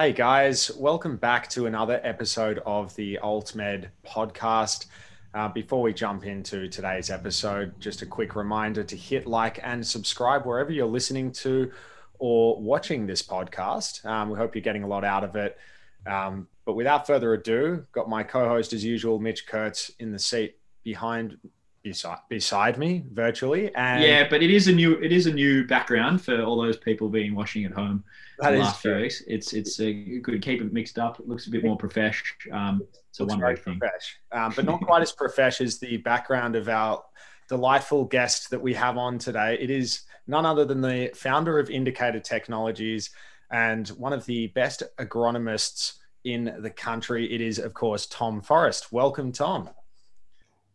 Hey guys, welcome back to another episode of the AltMed podcast. Uh, before we jump into today's episode, just a quick reminder to hit like and subscribe wherever you're listening to or watching this podcast. Um, we hope you're getting a lot out of it. Um, but without further ado, got my co-host as usual, Mitch Kurtz, in the seat behind beside beside me virtually. And yeah, but it is a new it is a new background for all those people being watching at home that the is last few true. weeks. It's it's a good keep it mixed up. It looks a bit more profesh. Um, it's a one way thing. profesh, um, but not quite as profesh as the background of our delightful guest that we have on today. It is none other than the founder of Indicator Technologies and one of the best agronomists in the country. It is, of course, Tom Forrest. Welcome, Tom.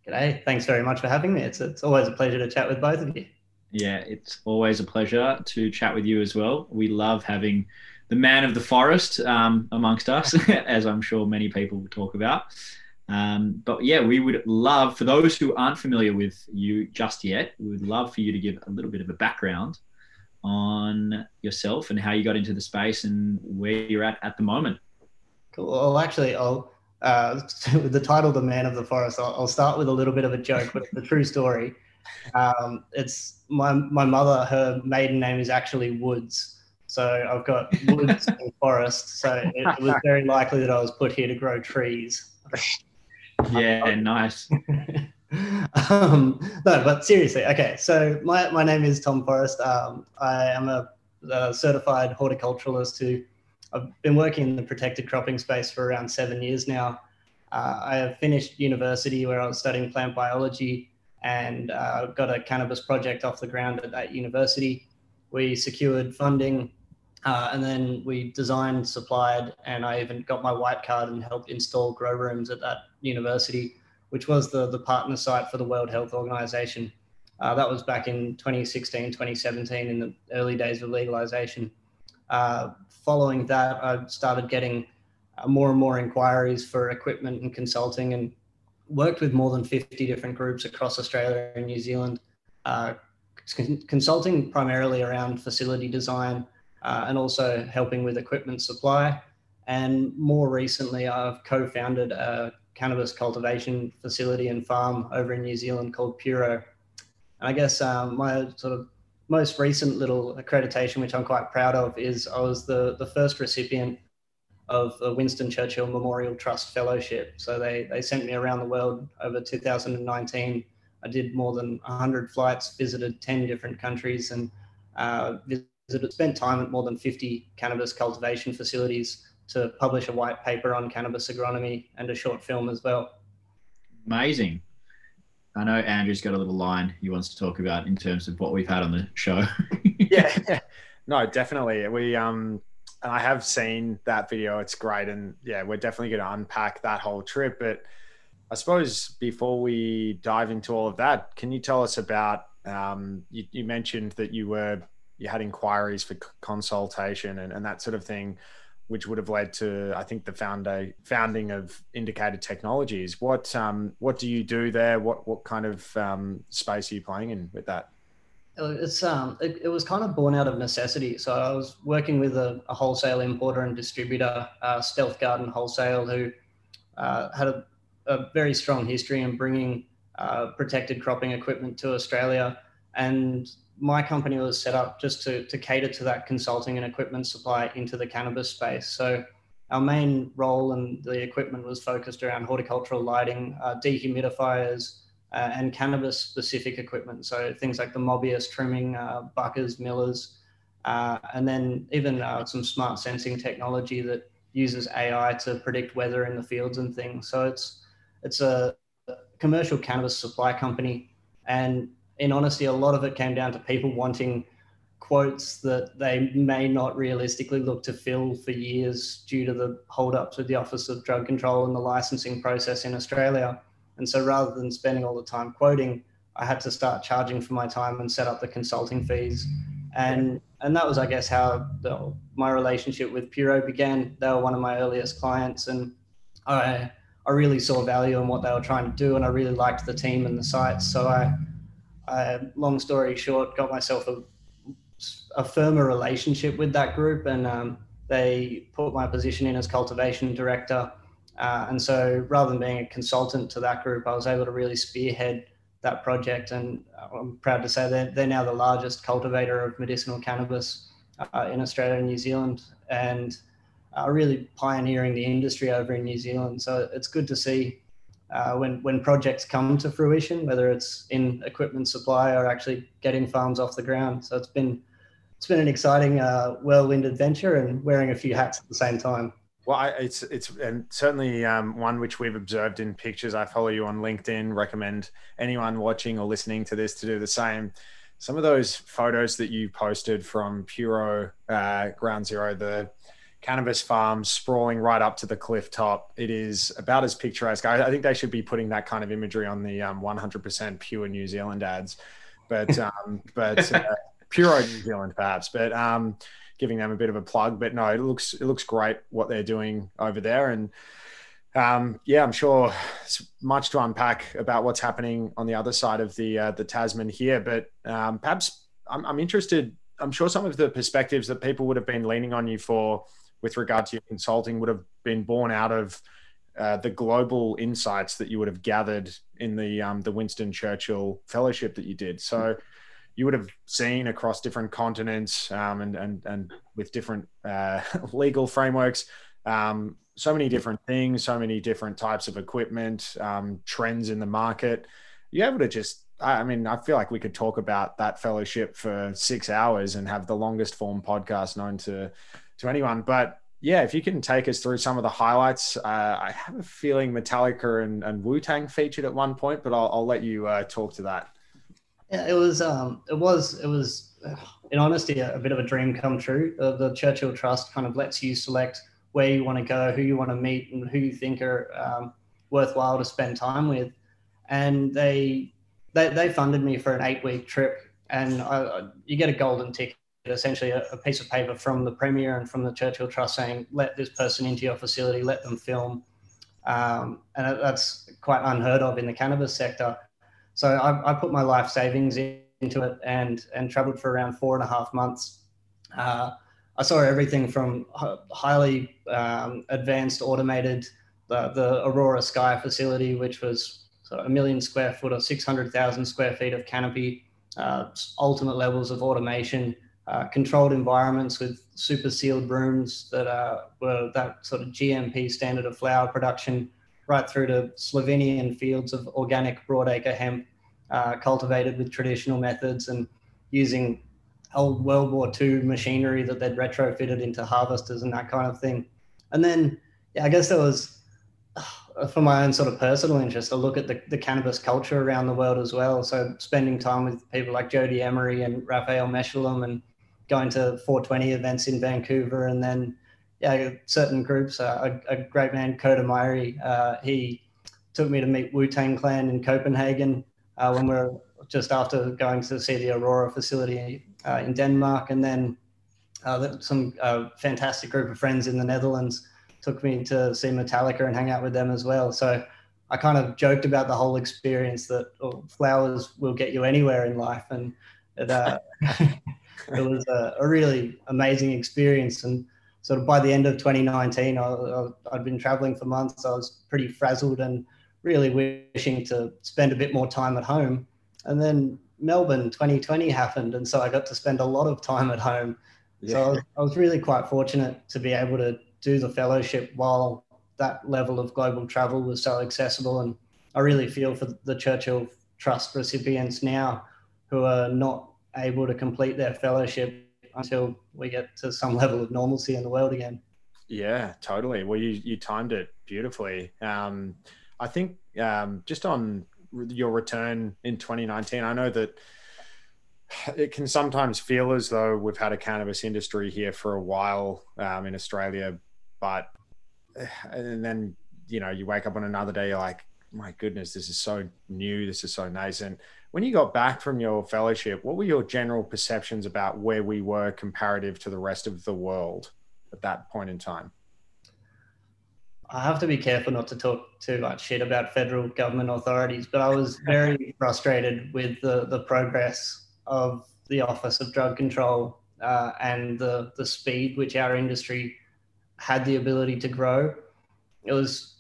G'day. Thanks very much for having me. It's, it's always a pleasure to chat with both of you. Yeah, it's always a pleasure to chat with you as well. We love having the man of the forest um, amongst us, as I'm sure many people will talk about. Um, but yeah, we would love, for those who aren't familiar with you just yet, we would love for you to give a little bit of a background on yourself and how you got into the space and where you're at at the moment. Cool. Well, actually, I'll uh, with the title "The Man of the Forest." I'll, I'll start with a little bit of a joke, but the true story. Um, it's my my mother. Her maiden name is actually Woods, so I've got Woods and Forest. So it, it was very likely that I was put here to grow trees. Yeah, nice. um, no, but seriously, okay. So my, my name is Tom Forrest. Um, I am a, a certified horticulturalist who I've been working in the protected cropping space for around seven years now. Uh, I have finished university where I was studying plant biology and uh, got a cannabis project off the ground at that university. We secured funding uh, and then we designed, supplied, and I even got my white card and helped install grow rooms at that university, which was the, the partner site for the World Health Organization. Uh, that was back in 2016, 2017, in the early days of legalization. Uh, following that, I started getting uh, more and more inquiries for equipment and consulting and worked with more than 50 different groups across Australia and New Zealand, uh, con- consulting primarily around facility design uh, and also helping with equipment supply. And more recently, I've co founded a cannabis cultivation facility and farm over in New Zealand called Puro. And I guess um, my sort of most recent little accreditation, which I'm quite proud of, is I was the, the first recipient of the Winston Churchill Memorial Trust Fellowship. So they, they sent me around the world over 2019. I did more than 100 flights, visited 10 different countries, and uh, visited, spent time at more than 50 cannabis cultivation facilities to publish a white paper on cannabis agronomy and a short film as well. Amazing. I know Andrew's got a little line he wants to talk about in terms of what we've had on the show. yeah, no, definitely. We um, and I have seen that video. It's great, and yeah, we're definitely going to unpack that whole trip. But I suppose before we dive into all of that, can you tell us about? Um, you, you mentioned that you were you had inquiries for consultation and, and that sort of thing, which would have led to I think the founder founding of Indicated Technologies. What um, what do you do there? What what kind of um, space are you playing in with that? It's um, it, it, was kind of born out of necessity. So I was working with a, a wholesale importer and distributor, uh, Stealth Garden Wholesale, who uh, had a, a, very strong history in bringing uh, protected cropping equipment to Australia. And my company was set up just to, to cater to that consulting and equipment supply into the cannabis space. So our main role and the equipment was focused around horticultural lighting, uh, dehumidifiers, uh, and cannabis specific equipment. So things like the Mobius trimming, uh, buckers, millers, uh, and then even uh, some smart sensing technology that uses AI to predict weather in the fields and things. So it's it's a commercial cannabis supply company, and in honesty, a lot of it came down to people wanting quotes that they may not realistically look to fill for years due to the holdups with the Office of Drug Control and the licensing process in Australia. And so rather than spending all the time quoting, I had to start charging for my time and set up the consulting fees. And and that was, I guess, how the, my relationship with Puro began. They were one of my earliest clients, and I I really saw value in what they were trying to do, and I really liked the team and the sites. So I, I long story short, got myself a, a firmer relationship with that group, and um, they put my position in as cultivation director. Uh, and so rather than being a consultant to that group, I was able to really spearhead that project. And I'm proud to say that they're now the largest cultivator of medicinal cannabis uh, in Australia and New Zealand, and are really pioneering the industry over in New Zealand. So it's good to see uh, when when projects come to fruition, whether it's in equipment supply or actually getting farms off the ground. So it's been it's been an exciting uh, whirlwind adventure and wearing a few hats at the same time. Well, I, it's it's and certainly um, one which we've observed in pictures. I follow you on LinkedIn. Recommend anyone watching or listening to this to do the same. Some of those photos that you posted from Puro uh, Ground Zero, the cannabis farms sprawling right up to the cliff top. It is about as picturesque. I, I think they should be putting that kind of imagery on the um, 100% pure New Zealand ads, but um, but uh, Puro New Zealand perhaps. But um, giving them a bit of a plug. But no, it looks it looks great what they're doing over there, and um, yeah, I'm sure it's much to unpack about what's happening on the other side of the uh, the Tasman here. But um, perhaps I'm, I'm interested. I'm sure some of the perspectives that people would have been leaning on you for with regard to your consulting would have been born out of uh, the global insights that you would have gathered in the um, the Winston Churchill Fellowship that you did. So you would have seen across different continents um, and, and, and with different uh, legal frameworks, um, so many different things, so many different types of equipment, um, trends in the market. You're able to just, I mean, I feel like we could talk about that fellowship for six hours and have the longest form podcast known to, to anyone. But yeah, if you can take us through some of the highlights, uh, I have a feeling Metallica and, and Wu Tang featured at one point, but I'll, I'll let you uh, talk to that. Yeah, it was. Um, it was. It was. in honesty, a, a, bit of a dream come true. Uh, the Churchill Trust kind of lets you select where you want to go, who you want to meet, and who you think are um, worthwhile to spend time with. And they, they they funded me for an eight week trip, and I, you get a golden ticket, essentially a, a piece of paper from the premier and from the Churchill Trust saying, let this person into your facility, let them film. Um, and that's quite unheard of in the cannabis sector. So I, I put my life savings into it and and traveled for around four and a half months. Uh, I saw everything from highly um, advanced automated, the, the Aurora Sky facility, which was a million square foot or 600,000 square feet of canopy, uh, ultimate levels of automation, uh, controlled environments with super sealed rooms that uh, were that sort of GMP standard of flower production, right through to Slovenian fields of organic broadacre hemp uh, cultivated with traditional methods and using old World War II machinery that they'd retrofitted into harvesters and that kind of thing. And then, yeah, I guess there was, uh, for my own sort of personal interest, a look at the, the cannabis culture around the world as well. So spending time with people like Jodie Emery and Raphael Mechoulam and going to 420 events in Vancouver and then yeah, certain groups. Uh, a, a, great man, Koda Myri, uh, he took me to meet Wu Tang Clan in Copenhagen uh, when we are just after going to see the Aurora facility uh, in Denmark, and then uh, some uh, fantastic group of friends in the Netherlands took me to see Metallica and hang out with them as well. So I kind of joked about the whole experience that oh, flowers will get you anywhere in life, and it, it was a, a, really amazing experience. And sort of by the end of 2019, I, I, I'd been traveling for months. I was pretty frazzled and really wishing to spend a bit more time at home. And then Melbourne 2020 happened, and so I got to spend a lot of time at home. Yeah. So I was, I was really quite fortunate to be able to do the fellowship while that level of global travel was so accessible. And I really feel for the Churchill Trust recipients now who are not able to complete their fellowship until we get to some level of normalcy in the world again. Yeah, totally. Well, you, you timed it beautifully. Um, I think um, just on your return in 2019, I know that it can sometimes feel as though we've had a cannabis industry here for a while um, in Australia, but and then you know you wake up on another day, you're like, my goodness, this is so new, this is so nascent. When you got back from your fellowship, what were your general perceptions about where we were comparative to the rest of the world at that point in time? I have to be careful not to talk too much shit about federal government authorities, but I was very frustrated with the, the progress of the Office of Drug Control uh, and the the speed which our industry had the ability to grow, it was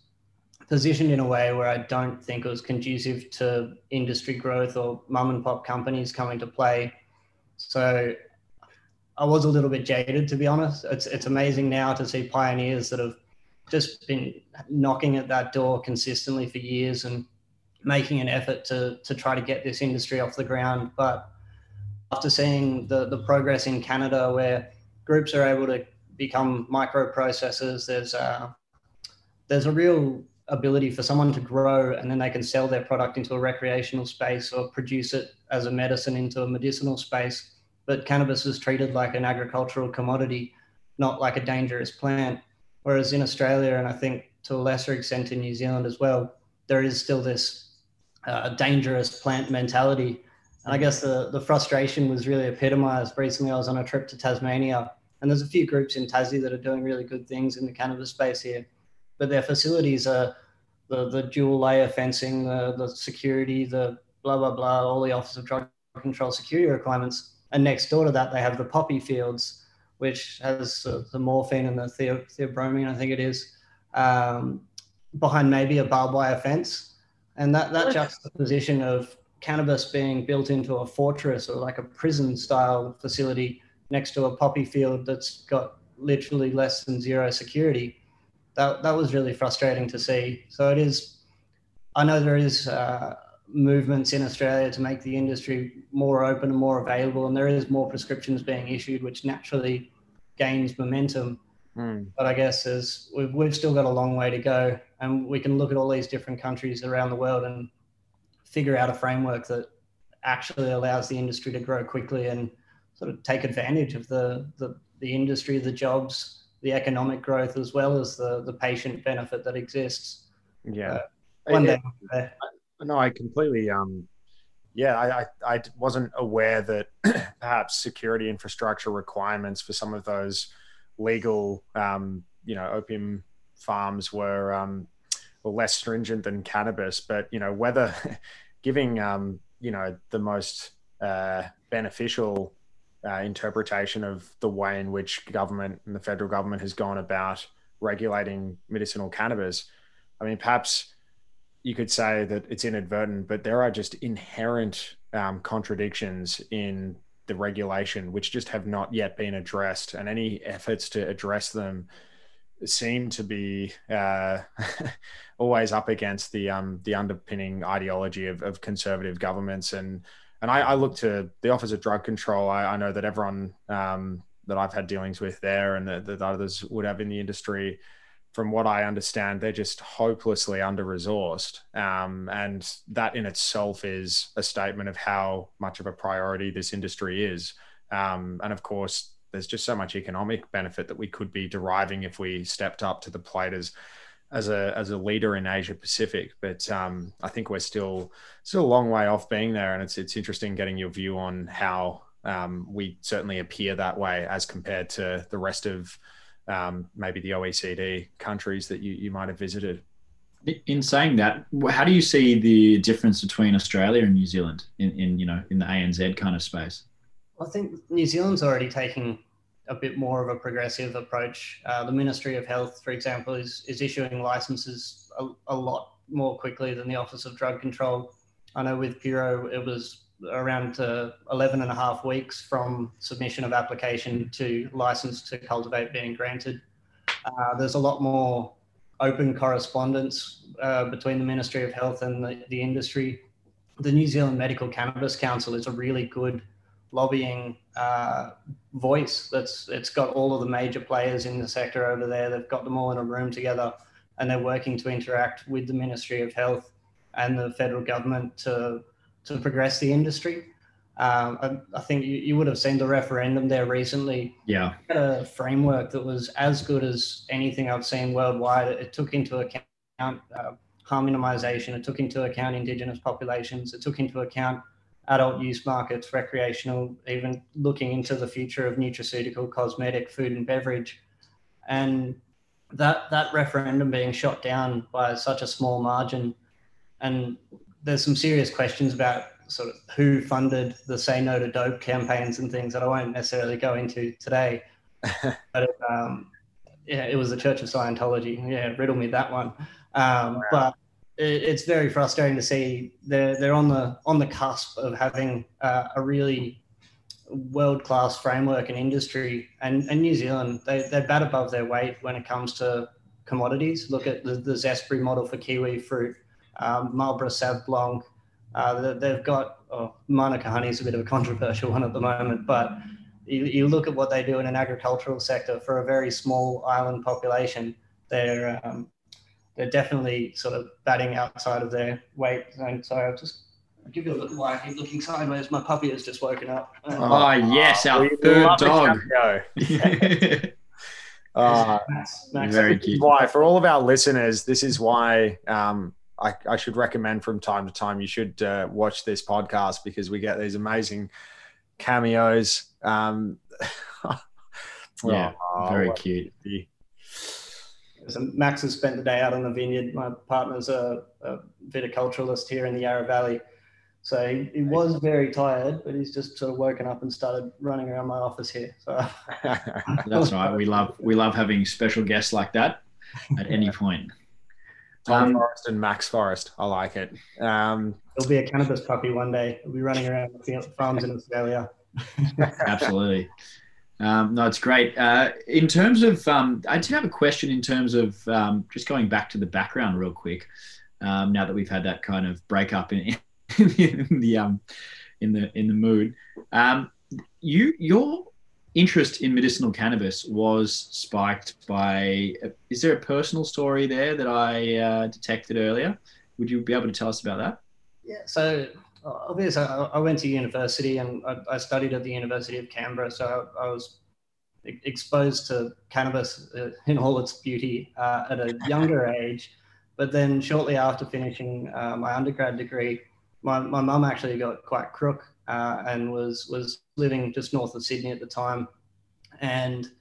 positioned in a way where I don't think it was conducive to industry growth or mum and pop companies coming to play. So I was a little bit jaded, to be honest. It's it's amazing now to see pioneers that have just been knocking at that door consistently for years and making an effort to to try to get this industry off the ground. But after seeing the the progress in Canada, where groups are able to become microprocessors, there's a, there's a real ability for someone to grow and then they can sell their product into a recreational space or produce it as a medicine into a medicinal space. But cannabis is treated like an agricultural commodity, not like a dangerous plant. Whereas in Australia, and I think to a lesser extent in New Zealand as well, there is still this uh, dangerous plant mentality. And I guess the, the frustration was really epitomized. Recently, I was on a trip to Tasmania, and there's a few groups in Tassie that are doing really good things in the cannabis space here but their facilities are the, the dual layer fencing, the, the security, the blah, blah, blah, all the Office of Drug Control security requirements. And next door to that, they have the poppy fields, which has uh, the morphine and the theobromine, I think it is, um, behind maybe a barbed wire fence. And that, that juxtaposition of cannabis being built into a fortress or like a prison style facility next to a poppy field that's got literally less than zero security that that was really frustrating to see. So it is. I know there is uh, movements in Australia to make the industry more open and more available, and there is more prescriptions being issued, which naturally gains momentum. Mm. But I guess as we've we've still got a long way to go, and we can look at all these different countries around the world and figure out a framework that actually allows the industry to grow quickly and sort of take advantage of the the, the industry, the jobs, the economic growth as well as the the patient benefit that exists. Yeah, uh, one day. No, I completely. Um, yeah, I, I, I wasn't aware that perhaps security infrastructure requirements for some of those legal, um, you know, opium farms were um, were less stringent than cannabis. But you know, whether giving um, you know the most uh, beneficial uh, interpretation of the way in which government and the federal government has gone about regulating medicinal cannabis. I mean, perhaps you could say that it's inadvertent, but there are just inherent um, contradictions in the regulation which just have not yet been addressed, and any efforts to address them seem to be uh, always up against the um, the underpinning ideology of, of conservative governments and and I, I, look to the Office of Drug Control. I, I know that everyone um, that I've had dealings with there and that, others would have in the industry, from what I understand, they're just hopelessly under resourced. Um, and that in itself is a statement of how much of a priority this industry is. Um, and of course, there's just so much economic benefit that we could be deriving if we stepped up to the plate as as a as a leader in Asia Pacific. But um, I think we're still still a long way off being there, and it's it's interesting getting your view on how um, we certainly appear that way as compared to the rest of um, maybe the OECD countries that you, you might have visited. In saying that, how do you see the difference between Australia and New Zealand in, in you know in the ANZ kind of space? I think New Zealand's already taking a bit more of a progressive approach. Uh, the Ministry of Health, for example, is, is issuing licenses a, a, lot more quickly than the Office of Drug Control. I know with Puro, it was around uh, 11 and a half weeks from submission of application to license to cultivate being granted. Uh, there's a lot more open correspondence uh, between the Ministry of Health and the, the industry. The New Zealand Medical Cannabis Council is a really good lobbying uh, voice. That's it's got all of the major players in the sector over there. They've got them all in a room together, and they're working to interact with the Ministry of Health and the federal government to to progress the industry. Um, I, I, think you, you, would have seen the referendum there recently. Yeah, a framework that was as good as anything I've seen worldwide. It, it took into account uh, harm minimization. It took into account indigenous populations. It took into account adult use markets, recreational, even looking into the future of nutraceutical, cosmetic, food and beverage. And that that referendum being shot down by such a small margin, and there's some serious questions about sort of who funded the Say No to Dope campaigns and things that I won't necessarily go into today. but it, um, yeah, it was the Church of Scientology. Yeah, riddle me that one. Um, wow. But it's very frustrating to see they're they're on the on the cusp of having uh, a really world class framework and industry, and, and New Zealand they they're bat above their weight when it comes to commodities. Look at the, the Zespri model for kiwi fruit, um, Marlborough Sauv Blanc. Uh, they've got oh, Manuka honey is a bit of a controversial one at the moment, but you, you look at what they do in an agricultural sector for a very small island population. They're um, they're definitely sort of batting outside of their weight zone. Sorry, I'll just I'll give you a look why I keep looking sideways. My puppy has just woken up. Um, oh, yes, our third dog. Uh, very cute. Why, for all of our listeners, this is why um, I, I, should recommend from time to time you should uh, watch this podcast because we get these amazing cameos. Um, yeah, oh, very cute. So Max has spent the day out on the vineyard. My partner's a, a viticulturalist here in the Yarra Valley. So he, he, was very tired, but he's just sort of woken up and started running around my office here. So that's right. We love we love having special guests like that at any point. Tom um, Forrest and Max Forrest. I like it. Um, He'll be a cannabis puppy one day. He'll be running around the farms in Australia. Absolutely. Um, no, it's great. Uh, in terms of, um, I did have a question in terms of um, just going back to the background real quick. Um, now that we've had that kind of breakup in, in the um, in the in the mood, um, you your interest in medicinal cannabis was spiked by. Is there a personal story there that I uh, detected earlier? Would you be able to tell us about that? Yeah. So obviously I, went to university and I, I, studied at the University of Canberra, so I, was exposed to cannabis uh, in all its beauty uh, at a younger age. But then shortly after finishing uh, my undergrad degree, my, my mum actually got quite crook uh, and was was living just north of Sydney at the time, and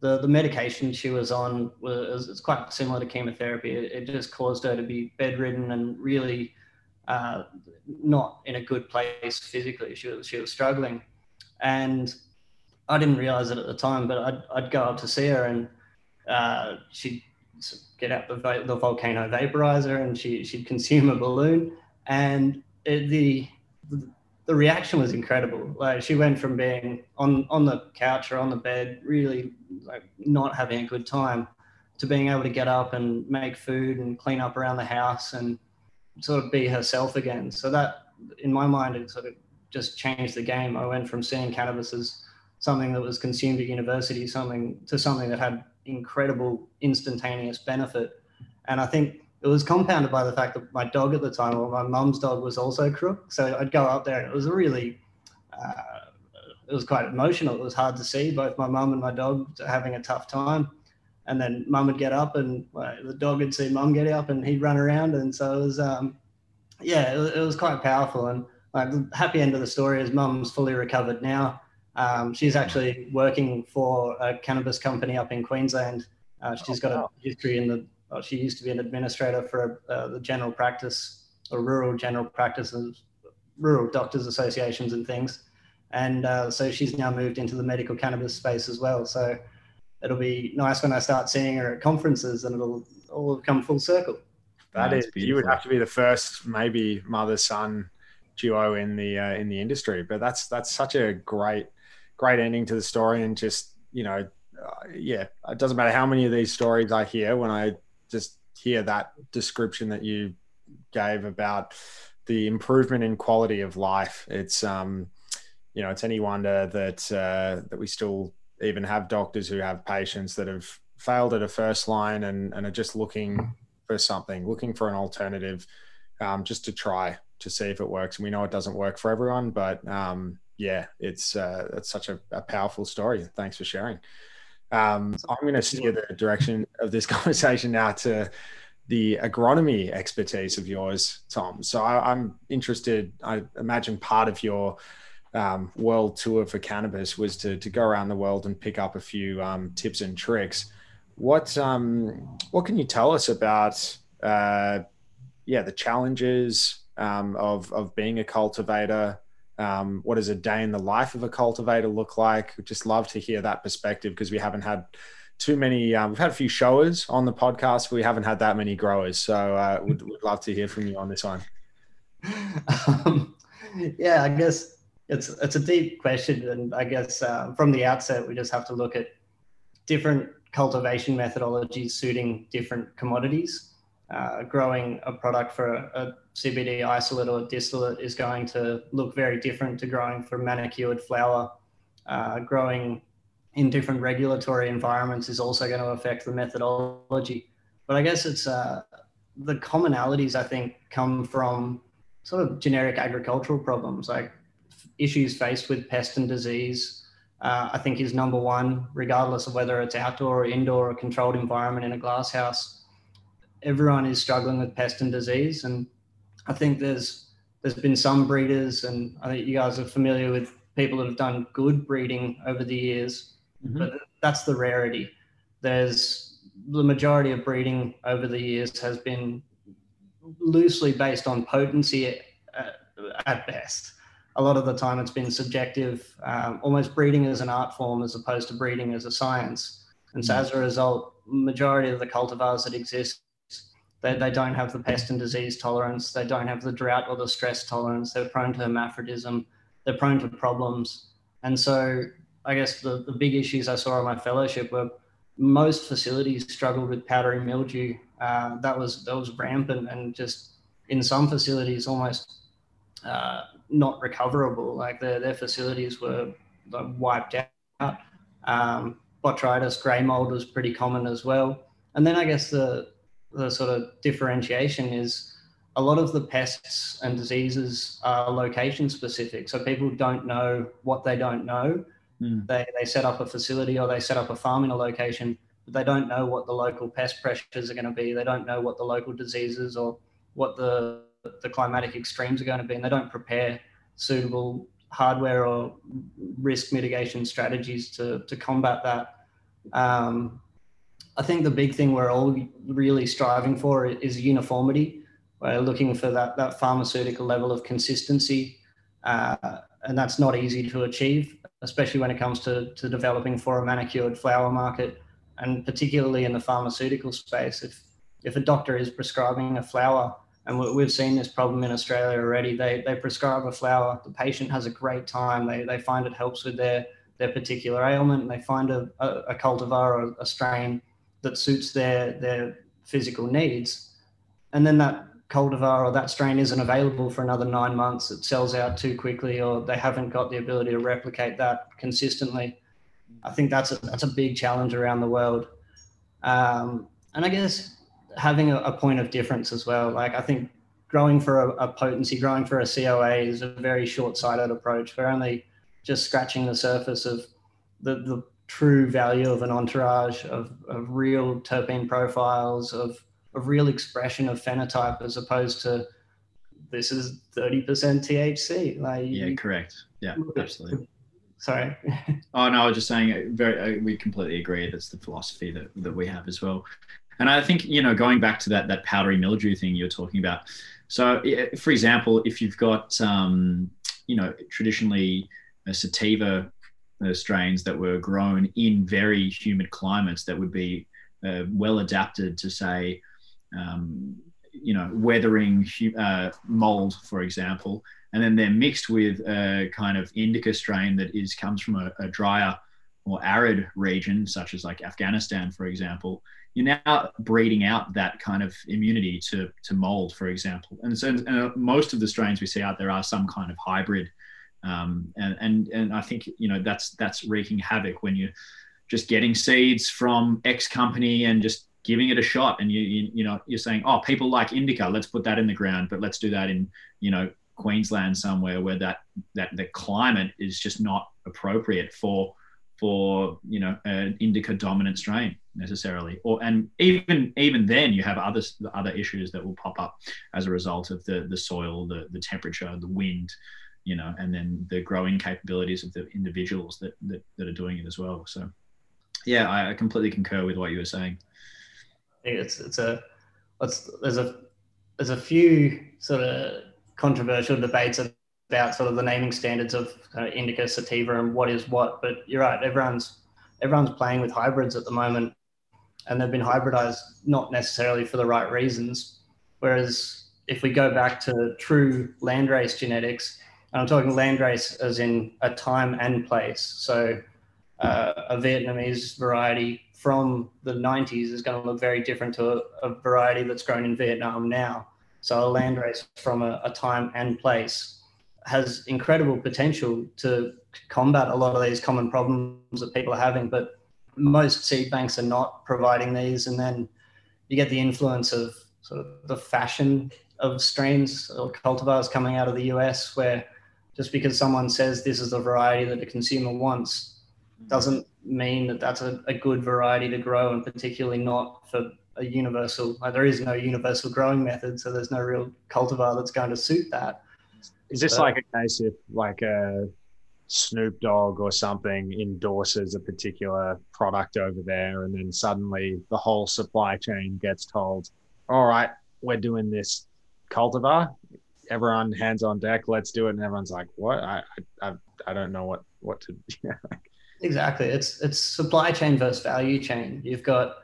the the medication she was on was it's quite similar to chemotherapy. It, it just caused her to be bedridden and really uh, not in a good place physically. She was she was struggling, and I didn't realize it at the time. But I'd I'd go up to see her, and uh, she'd get out the the volcano vaporizer, and she she'd consume a balloon, and it, the the reaction was incredible. Like she went from being on on the couch or on the bed, really like not having a good time, to being able to get up and make food and clean up around the house and sort of be herself again. So that, in my mind, it sort of just changed the game. I went from seeing cannabis as something that was consumed at university, something to something that had incredible instantaneous benefit. And I think it was compounded by the fact that my dog at the time, or my mum's dog, was also crook. So I'd go up there, and it was really, uh, it was quite emotional. It was hard to see both my mum and my dog having a tough time and then mum would get up and uh, the dog would see mum get up and he'd run around. And so it was um, yeah it, it, was quite powerful. And like the happy end of the story is mum's fully recovered now. Um, she's actually working for a cannabis company up in queensland. Uh, she's got a history in the well, she used to be an administrator for uh, the general practice or rural general practices rural doctors associations and things. And uh, so she's now moved into the medical cannabis space as well. So it'll be nice when I start seeing her at conferences and it'll all come full circle. That is, you would have to be the first, maybe mother son duo in the uh, in the industry. But that's that's such a great great ending to the story, and just you know, uh, yeah, it doesn't matter how many of these stories I hear when I just hear that description that you gave about the improvement in quality of life. It's um, you know, it's any wonder that uh, that we still even have doctors who have patients that have failed at a first line and, and are just looking for something, looking for an alternative, um, just to try to see if it works. And we know it doesn't work for everyone, but um, yeah, it's uh, it's such a, a, powerful story. Thanks for sharing. Um, I'm going to steer the direction of this conversation now to the agronomy expertise of yours, Tom. So I, I'm interested. I imagine part of your um, world tour for cannabis was to, to go around the world and pick up a few um, tips and tricks. What um, what can you tell us about uh, yeah the challenges um, of of being a cultivator. Um, what does a day in the life of a cultivator look like? We'd just love to hear that perspective because we haven't had too many. Um, we've had a few showers on the podcast, but we haven't had that many growers. So uh, we'd, we'd love to hear from you on this one. Yeah, I guess it's it's a deep question, and I guess uh, from the outset we just have to look at different cultivation methodologies suiting different commodities. Uh, growing a product for a, a, CBD isolate or distillate is going to look very different to growing for manicured flower. Uh, growing in different regulatory environments is also going to affect the methodology. But I guess it's uh, the commonalities I think come from sort of generic agricultural problems like issues faced with pest and disease. Uh, I think is number one, regardless of whether it's outdoor or indoor or controlled environment in a glass house. Everyone is struggling with pest and disease, and I think there's there's been some breeders, and I think you guys are familiar with people that have done good breeding over the years, mm-hmm. but that's the rarity. There's the majority of breeding over the years has been loosely based on potency at, at best. A lot of the time, it's been subjective, um, almost breeding as an art form as opposed to breeding as a science. And so, mm. as a result, majority of the cultivars that exist, they, they don't have the pest and disease tolerance. They don't have the drought or the stress tolerance. They're prone to hermaphrodism. They're prone to problems. And so, I guess the, the big issues I saw in my fellowship were most facilities struggled with powdery mildew. Uh, that was that was rampant and just in some facilities almost uh, not recoverable. Like their their facilities were like, wiped out. Um, botrytis, grey mold was pretty common as well. And then I guess the the sort of differentiation is a lot of the pests and diseases are location specific. So people don't know what they don't know. Mm. They, they set up a facility or they set up a farm in a location, but they don't know what the local pest pressures are going to be. They don't know what the local diseases or what the, the climatic extremes are going to be, and they don't prepare suitable hardware or risk mitigation strategies to, to combat that. Um, I think the big thing we're all really striving for is uniformity. We're looking for that, that pharmaceutical level of consistency, uh, and that's not easy to achieve especially when it comes to, to developing for a manicured flower market, and particularly in the pharmaceutical space. If if a doctor is prescribing a flower, and we've seen this problem in Australia already, they they prescribe a flower, the patient has a great time, they they find it helps with their their particular ailment, they find a, a, a cultivar or a strain that suits their their physical needs, and then that cultivar or that strain isn't available for another nine months, it sells out too quickly, or they haven't got the ability to replicate that consistently. I think that's a, that's a big challenge around the world. Um, and I guess having a, a, point of difference as well. Like I think growing for a, a potency, growing for a COA is a very short-sighted approach. We're only just scratching the surface of the, the true value of an entourage of, of real terpene profiles of real expression of phenotype as opposed to this is 30% THC. Like yeah, correct. Yeah, absolutely. Sorry. oh no, I was just saying. Uh, very, uh, we completely agree. That's the philosophy that that we have as well. And I think you know, going back to that that powdery mildew thing you're talking about. So, for example, if you've got um, you know traditionally sativa uh, strains that were grown in very humid climates that would be uh, well adapted to say um, you know, weathering uh, mold, for example, and then they're mixed with a kind of indica strain that is comes from a, a drier or arid region, such as like Afghanistan, for example. You're now breeding out that kind of immunity to to mold, for example. And so and uh, most of the strains we see out there are some kind of hybrid. Um, and, and and I think you know that's that's wreaking havoc when you're just getting seeds from X company and just giving it a shot and you, you you know you're saying oh people like indica let's put that in the ground but let's do that in you know queensland somewhere where that that the climate is just not appropriate for for you know an indica dominant strain necessarily. Or and even even then you have other other issues that will pop up as a result of the the soil the the temperature the wind you know and then the growing capabilities of the individuals that that, that are doing it as well. So yeah I, completely concur with what you were saying. It's it's a it's, there's a there's a few sort of controversial debates about sort of the naming standards of uh, indica sativa and what is what. But you're right, everyone's everyone's playing with hybrids at the moment, and they've been hybridized not necessarily for the right reasons. Whereas if we go back to true landrace genetics, and I'm talking landrace as in a time and place, so uh, a Vietnamese variety from the 90s is going to look very different to a, a variety that's grown in Vietnam now. So a landrace from a, a time and place has incredible potential to combat a lot of these common problems that people are having, but most seed banks are not providing these. And then you get the influence of sort of the fashion of strains or cultivars coming out of the US, where just because someone says this is the variety that the consumer wants doesn't mean that that's a, a good variety to grow, and particularly not for a universal. Like there is no universal growing method, so there's no real cultivar that's going to suit that. Is this like a case if like a Snoop Dogg or something endorses a particular product over there, and then suddenly the whole supply chain gets told, "All right, we're doing this cultivar. Everyone, hands on deck. Let's do it." And everyone's like, "What? I, I, I don't know what what to." exactly. It's it's supply chain versus value chain. You've got,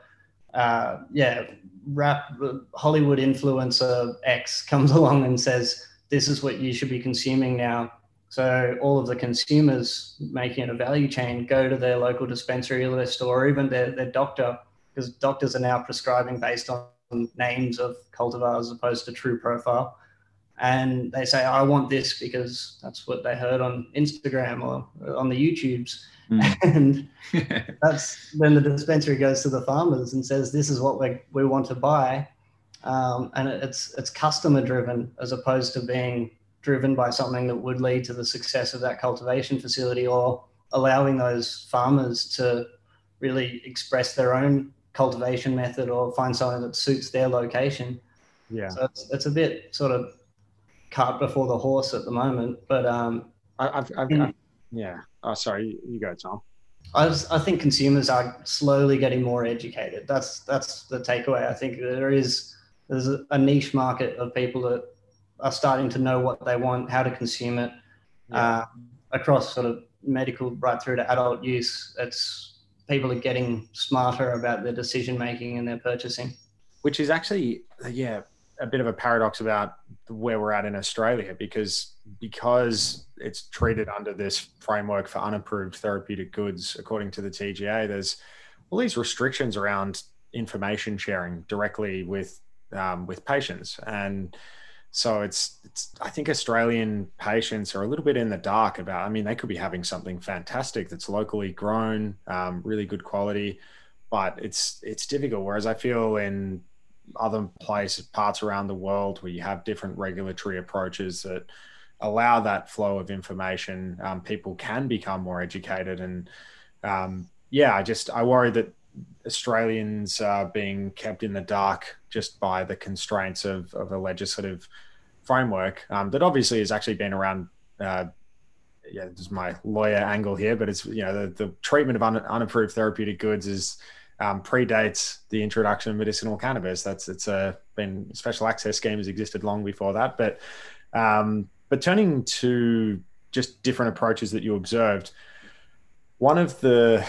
uh, yeah, rap Hollywood influencer X comes along and says this is what you should be consuming now. So all of the consumers making it a value chain go to their local dispensary or their store, or even their, their doctor, because doctors are now prescribing based on names of cultivars as opposed to true profile. And they say, I want this because that's what they heard on Instagram or on the YouTubes. Mm. And that's when the dispensary goes to the farmers and says, This is what we, we want to buy um, and it's it's customer driven as opposed to being driven by something that would lead to the success of that cultivation facility or allowing those farmers to really express their own cultivation method or find something that suits their location. Yeah. So it's, it's a bit sort of cart before the horse at the moment, but um, I, have I've, I've, yeah. Oh, sorry, you go, Tom. I, was, I think consumers are slowly getting more educated. That's that's the takeaway. I think there is there's a, niche market of people that are starting to know what they want, how to consume it, yeah. uh, across sort of medical right through to adult use. It's people are getting smarter about their decision making and their purchasing. Which is actually, yeah, a bit of a paradox about where we're at in Australia because because it's treated under this framework for unapproved therapeutic goods according to the TGA. There's all these restrictions around information sharing directly with um, with patients. And so it's it's i think australian patients are a little bit in the dark about i mean they could be having something fantastic that's locally grown um, really good quality but it's it's difficult. Whereas i feel in other places parts around the world where you have different regulatory approaches that allow that flow of information um, people can become more educated. And um, yeah i just i worry that Australians are being kept in the dark just by the constraints of, of a legislative framework um, that obviously has actually been around. Uh, yeah, this is my lawyer angle here, but it's you know the, the treatment of un, unapproved therapeutic goods is um, predates the introduction of medicinal cannabis. That's it's a been special access schemes existed long before that, but um, but turning to just different approaches that you observed, one of the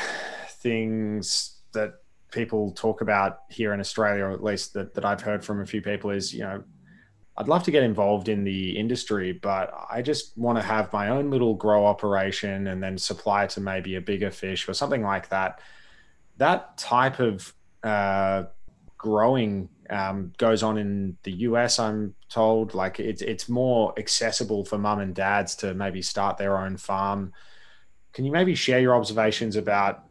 things that people talk about here in Australia, or at least that, that I've heard from a few people, is you know, I'd love to get involved in the industry, but I just want to have my own little grow operation and then supply to maybe a bigger fish or something like that. That type of uh, growing um, goes on in the US, I'm told. Like it's it's more accessible for mum and dads to maybe start their own farm. Can you maybe share your observations about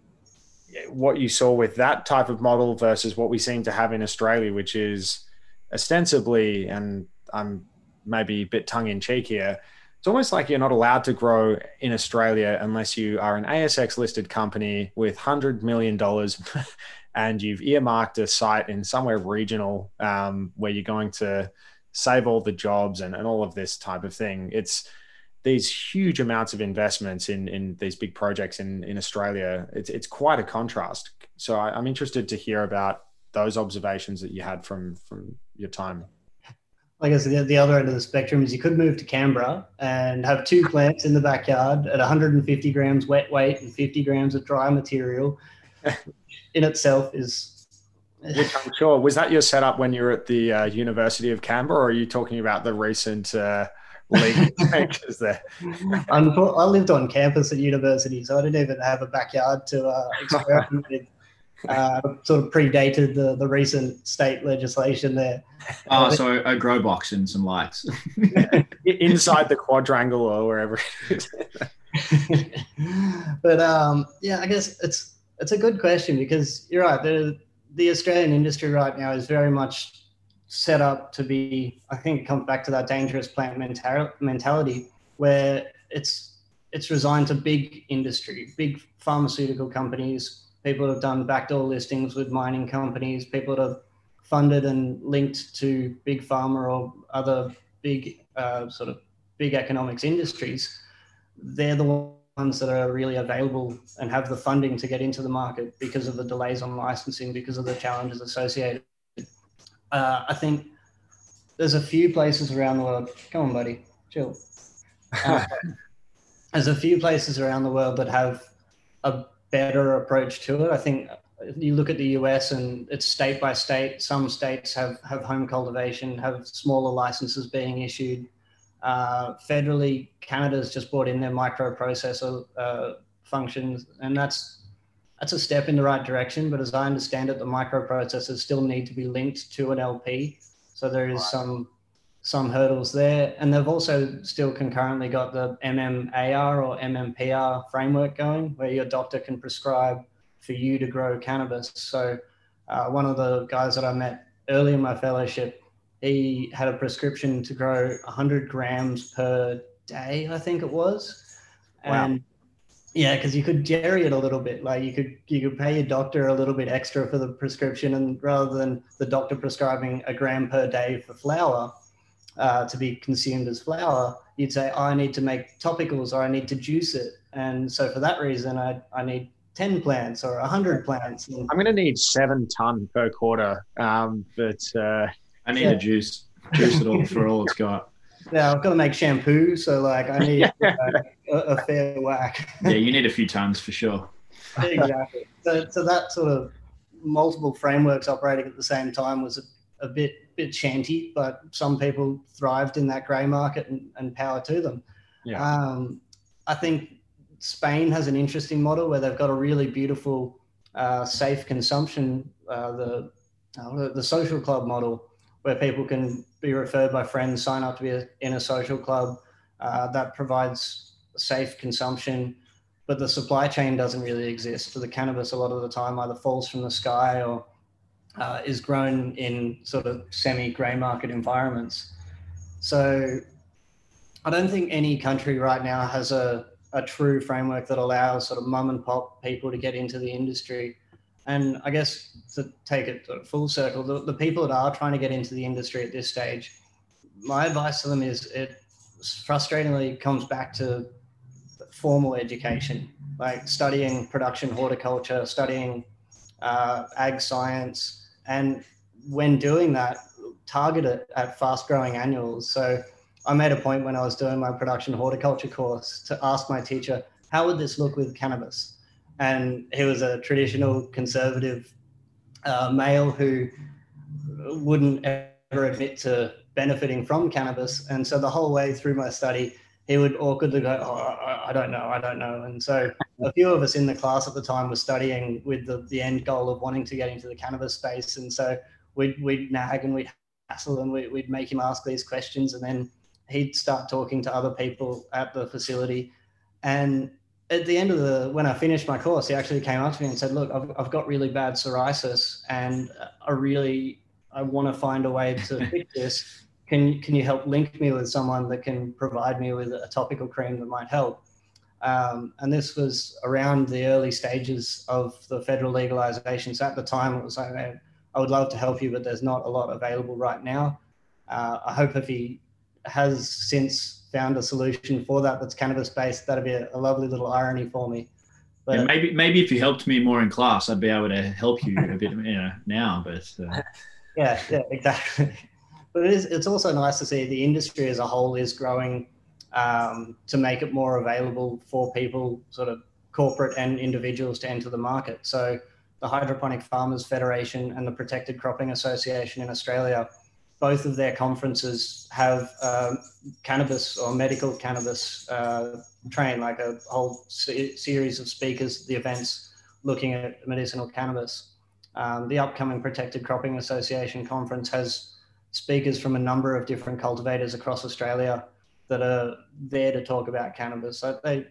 what you saw with that type of model versus what we seem to have in Australia, which is ostensibly, and I'm maybe a bit tongue in cheek here, it's almost like you're not allowed to grow in Australia unless you are an ASX listed company with $100 million and you've earmarked a site in somewhere regional um, where you're going to save all the jobs and, and all of this type of thing. It's these huge amounts of investments in in these big projects in in Australia, it's it's quite a contrast. So I, am interested to hear about those observations that you had from from your time. I guess the, the other end of the spectrum is you could move to Canberra and have two plants in the backyard at 150 grams wet weight and 50 grams of dry material. in itself is. Which I'm sure was that your setup when you were at the uh, University of Canberra, or are you talking about the recent uh, league changes there? I lived on campus at university, so I didn't even have a backyard to uh, experiment with uh, sort of predated the, the recent state legislation there. Oh, so a grow box and some lights inside the quadrangle or wherever. but um, yeah, I guess it's it's a good question because you're right. The the Australian industry right now is very much set up to be. I think it comes back to that dangerous plant mentality where it's it's resigned to big industry, big pharmaceutical companies, people have done backdoor listings with mining companies, people that have funded and linked to big pharma or other big uh, sort of big economics industries, they're the ones that are really available and have the funding to get into the market because of the delays on licensing, because of the challenges associated. Uh, I think there's a few places around the world. Come on, buddy, chill. Uh, there's a few places around the world that have a better approach to it. I think you look at the US and it's state by state. Some states have, have home cultivation, have smaller licenses being issued. Uh, federally, Canada's just brought in their microprocessor uh, functions, and that's that's a step in the right direction. But as I understand it, the microprocessors still need to be linked to an LP, so there is right. some some hurdles there. And they've also still concurrently got the MMAR or MMPR framework going, where your doctor can prescribe for you to grow cannabis. So, uh, one of the guys that I met early in my fellowship, he had a prescription to grow 100 grams per day, I think it was. Wow. And yeah, because you could jerry it a little bit. Like you could you could pay your doctor a little bit extra for the prescription, and rather than the doctor prescribing a gram per day for flower uh, to be consumed as flower, you'd say, oh, I need to make topicals or I need to juice it. And so for that reason, I, I need 10 plants or 100 plants. And I'm going to need seven ton per quarter. Um, but uh, I need yeah. a juice, juice it all for all it's got. Yeah, I've got to make shampoo. So, like, I need uh, a, a, fair whack. yeah, you need a few tons for sure. exactly. So, so that sort of multiple frameworks operating at the same time was a, a bit bit shanty, but some people thrived in that grey market and, and, power to them. Yeah. Um, I think Spain has an interesting model where they've got a really beautiful, uh, safe consumption, uh, the, uh, the social club model, where people can be referred by friends, sign up to be a, in a social club uh, that provides safe consumption. But the supply chain doesn't really exist. So the cannabis, a lot of the time, either falls from the sky or uh, is grown in sort of semi grey market environments. So I don't think any country right now has a, a true framework that allows sort of mum and pop people to get into the industry. And I guess to take it full circle, the, the people that are trying to get into the industry at this stage, my advice to them is it frustratingly comes back to formal education, like studying production horticulture, studying uh, ag science, and when doing that, target it at fast growing annuals. So I made a point when I was doing my production horticulture course to ask my teacher, how would this look with cannabis? And he was a traditional conservative uh, male who wouldn't ever admit to benefiting from cannabis. And so the whole way through my study, he would awkwardly go, oh, I don't know, I don't know. And so a few of us in the class at the time were studying with the, the end goal of wanting to get into the cannabis space. And so we'd, we'd nag and we'd hassle and we'd, we'd make him ask these questions. And then he'd start talking to other people at the facility. And at the end of the, when I finished my course, he actually came up to me and said, look, I've, I've got really bad psoriasis and I really, I want to find a way to fix this can can you help link me with someone that can provide me with a topical cream that might help? Um, and this was around the early stages of the federal legalization. So at the time, it was like, I would love to help you, but there's not a lot available right now. Uh, I hope if he has since found a solution for that that's cannabis based, that'd be a, a lovely little irony for me. But yeah, maybe maybe if you helped me more in class, I'd be able to help you a bit you know, now. But uh... yeah, yeah, exactly but it is, it's also nice to see the industry as a whole is growing um, to make it more available for people, sort of corporate and individuals to enter the market. So the Hydroponic Farmers Federation and the Protected Cropping Association in Australia, both of their conferences have um, cannabis or medical cannabis uh, train, like a whole se- series of speakers, at the events looking at medicinal cannabis. Um, the upcoming Protected Cropping Association conference has speakers from a number of different cultivators across Australia that are there to talk about cannabis. So they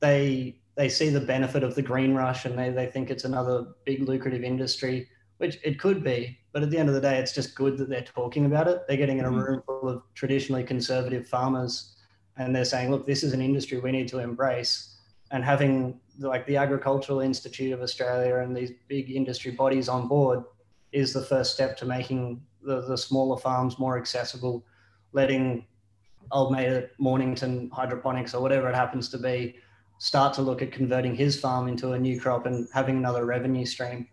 they they see the benefit of the green rush and they, they think it's another big lucrative industry, which it could be. But at the end of the day, it's just good that they're talking about it. They're getting in a mm-hmm. room full of traditionally conservative farmers and they're saying, look, this is an industry we need to embrace. And having like the Agricultural Institute of Australia and these big industry bodies on board is the first step to making the, the smaller farms more accessible, letting old mate at Mornington hydroponics or whatever it happens to be start to look at converting his farm into a new crop and having another revenue stream.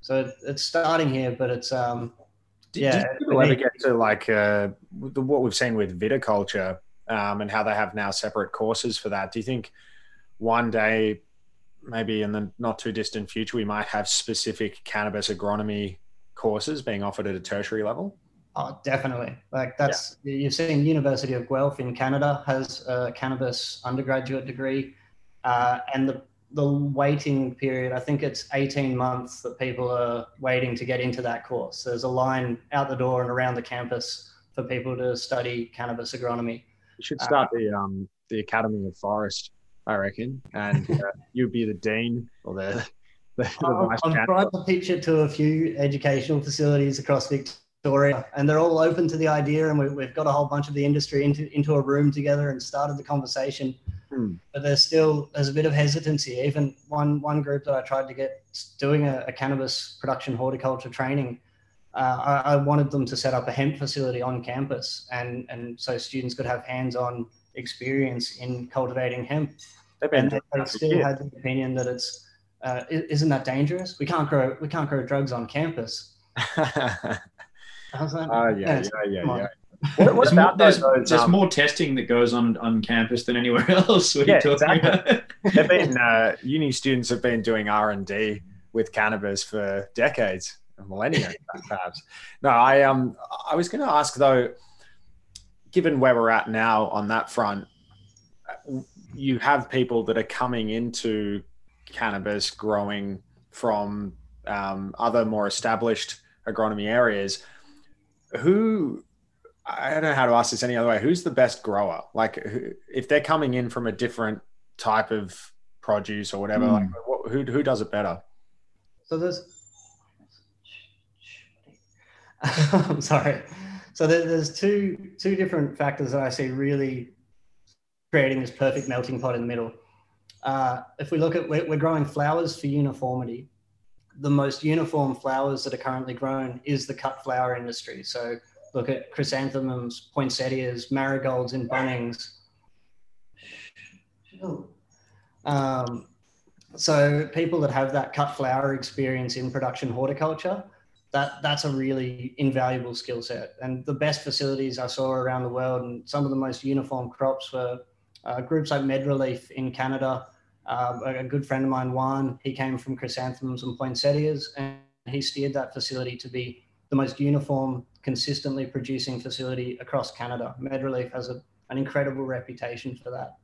So it, it's starting here, but it's um, did, yeah. Did you ever get to like uh, what we've seen with viticulture um, and how they have now separate courses for that? Do you think one day, maybe in the not too distant future, we might have specific cannabis agronomy courses being offered at a tertiary level? Oh, definitely. Like that's yeah. you've seen University of Guelph in Canada has a cannabis undergraduate degree, uh, and the the waiting period. I think it's eighteen months that people are waiting to get into that course. There's a line out the door and around the campus for people to study cannabis agronomy. You should start uh, the um, the Academy of Forest, I reckon, and uh, you'd be the dean or the. The, the I've tried to pitch it to a few educational facilities across Victoria and they're all open to the idea. And we, have got a whole bunch of the industry into, into a room together and started the conversation. Hmm. But there's still there's a bit of hesitancy. Even one one group that I tried to get doing a, a cannabis production horticulture training, uh, I, I, wanted them to set up a hemp facility on campus, and and so students could have hands-on experience in cultivating hemp. And they, they still had the opinion that it's uh, isn't that dangerous? We can't grow we can't grow drugs on campus. How's that? Oh, yeah, yeah, yeah, yeah. What, what there's about more, there's, those, there's um, more testing that goes on on campus than anywhere else. What yeah, exactly. They've been uh, uni students have been doing R and D with cannabis for decades, millennia perhaps. No, I um I was going to ask though, given where we're at now on that front, you have people that are coming into cannabis growing from um, other more established agronomy areas who I don't know how to ask this any other way. Who's the best grower? Like, if they're coming in from a different type of produce or whatever, mm. like, what, who who does it better? So there's, I'm sorry. So there's two two different factors that I see really creating this perfect melting pot in the middle. Uh, if we look at we're, we're growing flowers for uniformity, the most uniform flowers that are currently grown is the cut flower industry. So look at chrysanthemums, poinsettias, marigolds and Bunnings. Um, so people that have that cut flower experience in production horticulture, that that's a really invaluable skill set. And the best facilities I saw around the world and some of the most uniform crops were uh, groups like MedReleaf in Canada, uh, a good friend of mine, Juan, he came from chrysanthemums and poinsettias, and he steered that facility to be the most uniform, consistently producing facility across Canada. MedReleaf has a, an incredible reputation for that.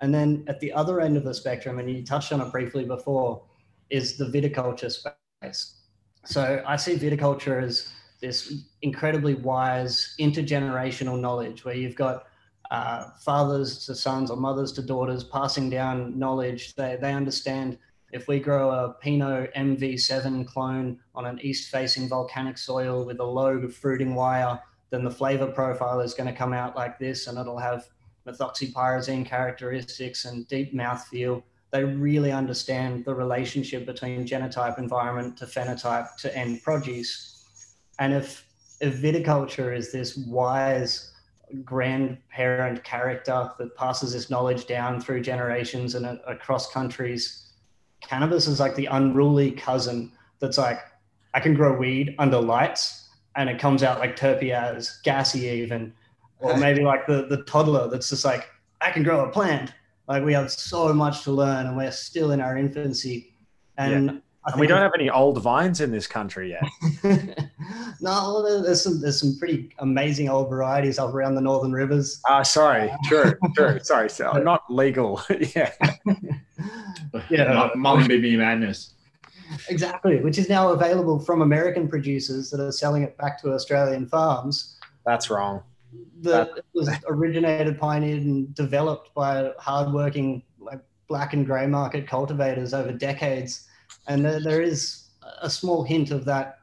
And then at the other end of the spectrum, and you touched on it briefly before, is the viticulture space. So I see viticulture as this incredibly wise intergenerational knowledge where you've got uh, fathers to sons or mothers to daughters, passing down knowledge. They, they understand if we grow a Pinot MV7 clone on an east facing volcanic soil with a low fruiting wire, then the flavor profile is going to come out like this and it'll have methoxypyrazine characteristics and deep mouthfeel. They really understand the relationship between genotype environment to phenotype to end produce. And if, if viticulture is this wise grandparent character that passes this knowledge down through generations and uh, across countries. Cannabis is like the unruly cousin that's like, I can grow weed under lights and it comes out like terpiaz, gassy even, or maybe like the the toddler that's just like I can grow a plant. Like we have so much to learn, and we're still in our infancy. And, yeah. And we don't have any old vines in this country yet. no, there's some there's some pretty amazing old varieties up around the northern rivers. Ah, uh, sorry, true, true. Sorry, so not legal. yeah, yeah, Mullumbimby Madness. Exactly, which is now available from American producers that are selling it back to Australian farms. That's wrong that was originated, pioneered, and developed by hardworking, like black and grey market cultivators over decades. And there, there is a small hint of that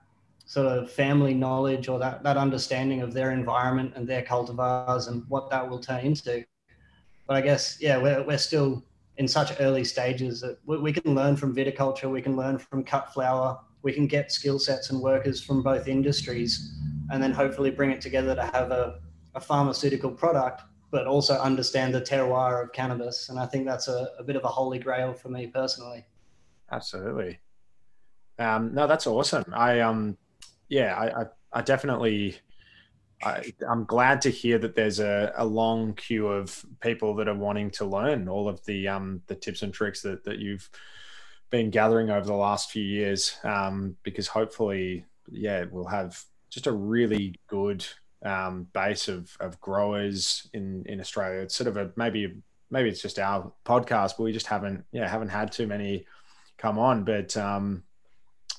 sort of family knowledge or that, that understanding of their environment and their cultivars and what that will turn into. But I guess, yeah, we're, we're still in such early stages that we, we can learn from viticulture, we can learn from cut flower, we can get skill sets and workers from both industries, and then hopefully bring it together to have a, a pharmaceutical product, but also understand the terroir of cannabis. And I think that's a, a bit of a holy grail for me personally. Absolutely. Um, no, that's awesome. I um, yeah, I, I, I definitely. I, am glad to hear that there's a, a long queue of people that are wanting to learn all of the um, the tips and tricks that, that you've been gathering over the last few years. Um, because hopefully, yeah, we'll have just a really good um, base of, of growers in, in Australia. It's sort of a maybe maybe it's just our podcast, but we just haven't yeah haven't had too many come on. But um,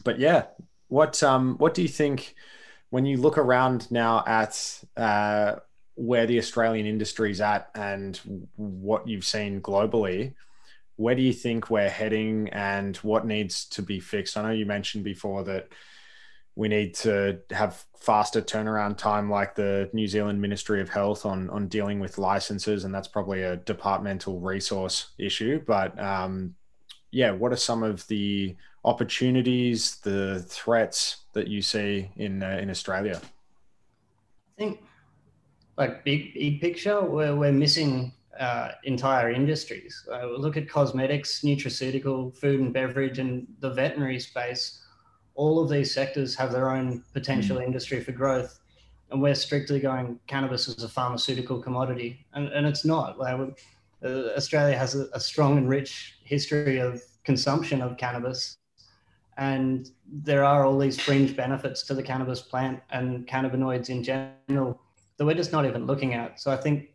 but yeah, what um, what do you think when you look around now at uh, where the Australian industry is at and what you've seen globally? Where do you think we're heading, and what needs to be fixed? I know you mentioned before that we need to have faster turnaround time like the New Zealand Ministry of Health on on dealing with licenses and that's probably a departmental resource issue but um, yeah what are some of the opportunities the threats that you see in uh, in Australia? I think like big big picture we're, we're missing uh, entire industries. Uh, look at cosmetics nutraceutical food and beverage and the veterinary space. All of these sectors have their own potential mm. industry for growth and we're strictly going cannabis as a pharmaceutical commodity. And, and it's not. Like uh, australia has a, a, strong and rich history of consumption of cannabis and there are all these fringe benefits to the cannabis plant and cannabinoids in general that we're just not even looking at so i think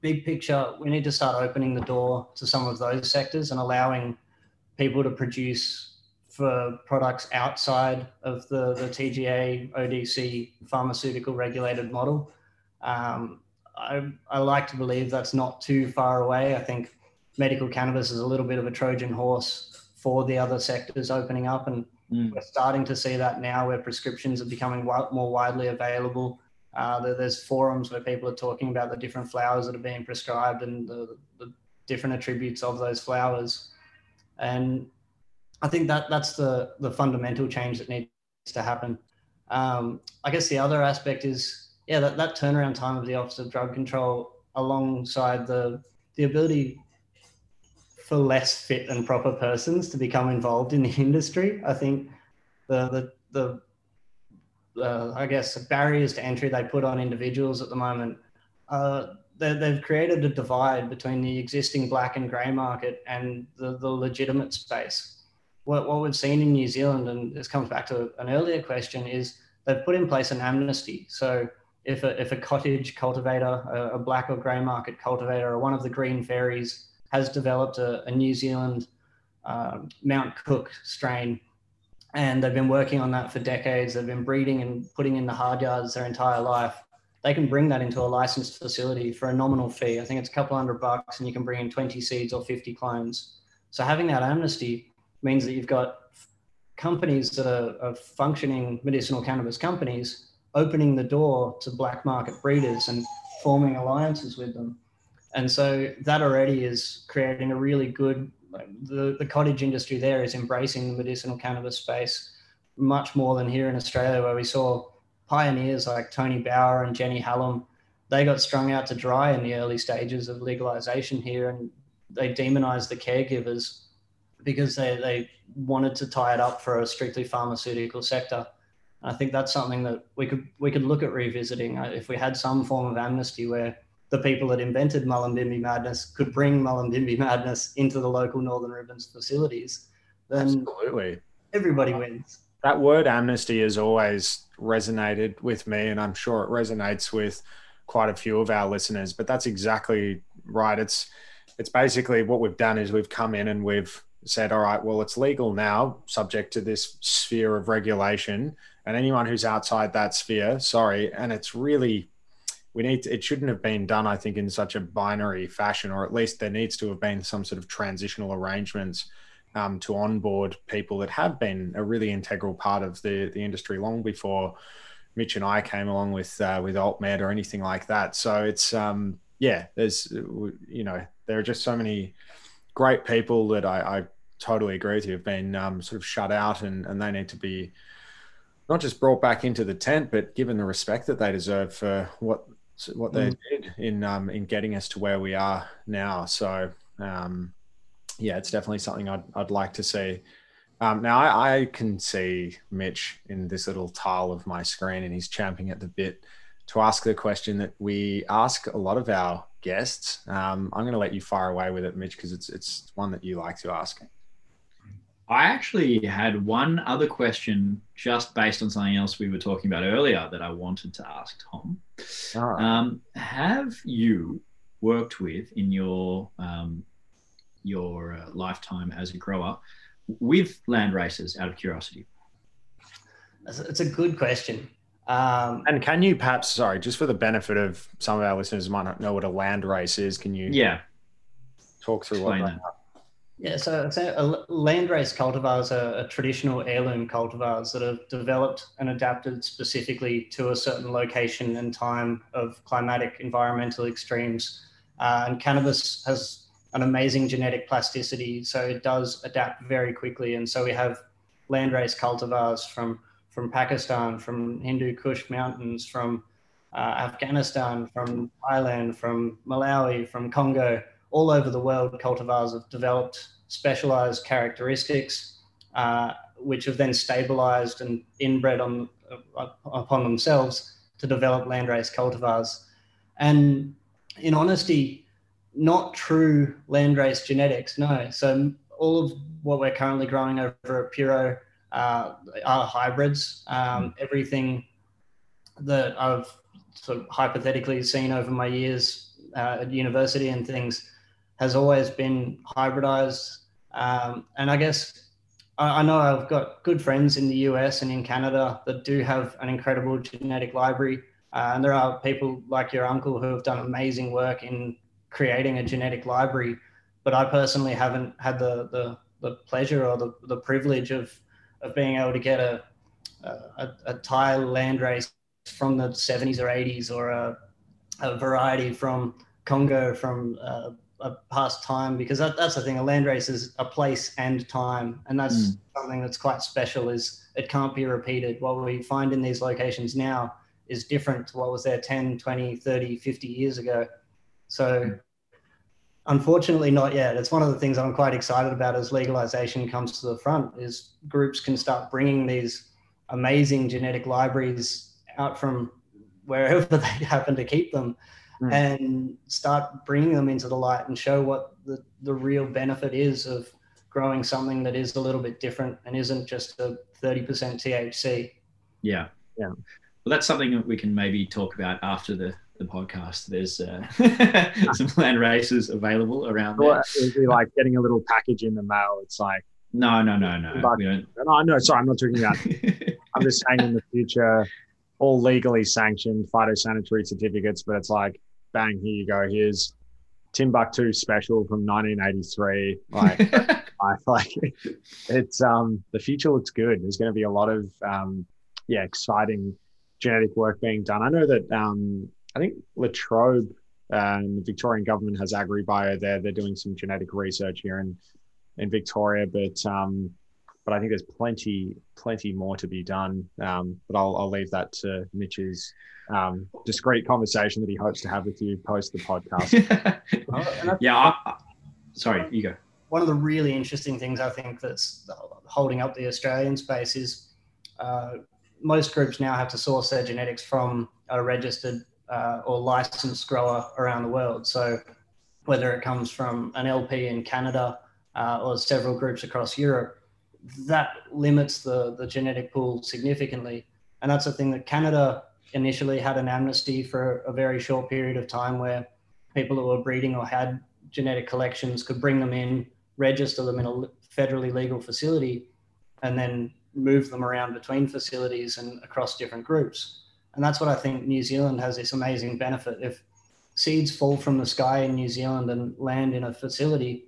big picture we need to start opening the door to some of those sectors and allowing people to produce for products outside of the, the TGA ODC pharmaceutical regulated model. Um, I, I like to believe that's not too far away. I think medical cannabis is a little bit of a Trojan horse for the other sectors opening up. And mm. we're starting to see that now where prescriptions are becoming more widely available. Uh, there's forums where people are talking about the different flowers that are being prescribed and the, the different attributes of those flowers. And I think that that's the the fundamental change that needs to happen. Um, I guess the other aspect is yeah that, that turnaround time of the Office of Drug Control alongside the the ability for less fit and proper persons to become involved in the industry. I think the the the uh, I guess barriers to entry they put on individuals at the moment. Uh, they, they've created a divide between the existing black and grey market and the, the legitimate space what, what we've seen in New Zealand, and this comes back to an earlier question, is they've put in place an amnesty. So if a, if a cottage cultivator, a, a black or grey market cultivator, or one of the green fairies has developed a, a New Zealand um, Mount Cook strain, and they've been working on that for decades, they've been breeding and putting in the hard yards their entire life. They can bring that into a licensed facility for a nominal fee. I think it's a couple hundred bucks, and you can bring in 20 seeds or 50 clones. So having that amnesty means that you've got companies that are, are, functioning medicinal cannabis companies opening the door to black market breeders and forming alliances with them. And so that already is creating a really good, the, the cottage industry there is embracing the medicinal cannabis space much more than here in Australia, where we saw pioneers like Tony Bower and Jenny Hallam. They got strung out to dry in the early stages of legalization here and they demonized the caregivers because they, they wanted to tie it up for a strictly pharmaceutical sector. I think that's something that we could we could look at revisiting uh, if we had some form of amnesty where the people that invented Mullumbimby Madness could bring Mullumbimby Madness into the local Northern Rivers facilities. Then Absolutely. everybody wins. That word amnesty has always resonated with me, and I'm sure it resonates with quite a few of our listeners. But that's exactly right. It's it's basically what we've done is we've come in and we've said, all right, well, it's legal now, subject to this sphere of regulation, and anyone who's outside that sphere, sorry. And it's really we need to, it shouldn't have been done i think in such a binary fashion or at least there needs to have been some sort of transitional arrangements um, to onboard people that have been a really integral part of the the industry long before Mitch and I came along with uh, with AltMed or anything like that. So it's um, yeah, there's you know there are just so many great people that I, I totally agree with you have been um, sort of shut out and and they need to be not just brought back into the tent, but given the respect that they deserve for what what they mm. did in um, in getting us to where we are now. So um, yeah, it's definitely something I'd, I'd like to see. Um, now I, I, can see Mitch in this little tile of my screen, and he's champing at the bit to ask the question that we ask a lot of our guests. Um, I'm going to let you fire away with it, Mitch, because it's it's one that you like to ask. I actually had one other question just based on something else we were talking about earlier that I wanted to ask Tom. Right. Um, have you worked with in your um, your uh, lifetime as a grower with land races out of curiosity? It's a good question. Um, and can you perhaps, sorry, just for the benefit of some of our listeners might not know what a land race is, can you yeah talk through Explain what that, that. Yeah, so, landrace cultivars are, are traditional heirloom cultivars that have developed and adapted specifically to a certain location and time of climatic environmental extremes. Uh, and cannabis has an amazing genetic plasticity, so it does adapt very quickly. And so we have landrace cultivars from from Pakistan, from Hindu Kush mountains, from uh, Afghanistan, from Thailand, from Malawi, from Congo all over the world, cultivars have developed specialized characteristics, uh, which have then stabilized and inbred on, uh, upon themselves to develop landrace cultivars. And in honesty, not true landrace genetics, no. So all of what we're currently growing over at Puro uh, are hybrids. Um, everything that I've sort of hypothetically seen over my years uh, at university and things has always been hybridized. Um, and I guess I, I, know I've got good friends in the US and in Canada that do have an incredible genetic library. Uh, and there are people like your uncle who have done amazing work in creating a genetic library. But I personally haven't had the, the, the pleasure or the, the privilege of, of being able to get a, a, a Thai landrace from the 70s or 80s or a, a variety from Congo, from uh, a past time because that, that's the thing a land race is a place and time and that's mm. something that's quite special is it can't be repeated what we find in these locations now is different to what was there 10 20 30 50 years ago so mm. unfortunately not yet it's one of the things i'm quite excited about as legalization comes to the front is groups can start bringing these amazing genetic libraries out from wherever they happen to keep them mm. and start bringing them into the light and show what the, the real benefit is of growing something that is a little bit different and isn't just a 30% THC. Yeah. Yeah. Well, that's something that we can maybe talk about after the, the podcast. There's uh, some land races available around there. It'd be like getting a little package in the mail. It's like, no, no, no, no. But, no, no, sorry, I'm not talking about. I'm just saying in the future, all legally sanctioned phytosanitary certificates, but it's like bang, here you go. Here's Timbuktu special from 1983. Like, I like it's um the future looks good. There's going to be a lot of um yeah exciting genetic work being done. I know that um I think La Trobe um, the Victorian government has AgriBio there. They're doing some genetic research here in in Victoria, but um but I think there's plenty plenty more to be done. Um, but I'll I'll leave that to Mitch's um, discreet conversation that he hopes to have with you post the podcast. yeah. I, sorry, you go. One of the really interesting things I think that's holding up the Australian space is uh, most groups now have to source their genetics from a registered uh, or licensed grower around the world. So whether it comes from an LP in Canada uh, or several groups across Europe, that limits the, the genetic pool significantly. And that's the thing that Canada initially had an amnesty for a very short period of time where people who were breeding or had genetic collections could bring them in, register them in a federally legal facility, and then move them around between facilities and across different groups. And that's what I think New Zealand has this amazing benefit. If seeds fall from the sky in New Zealand and land in a facility,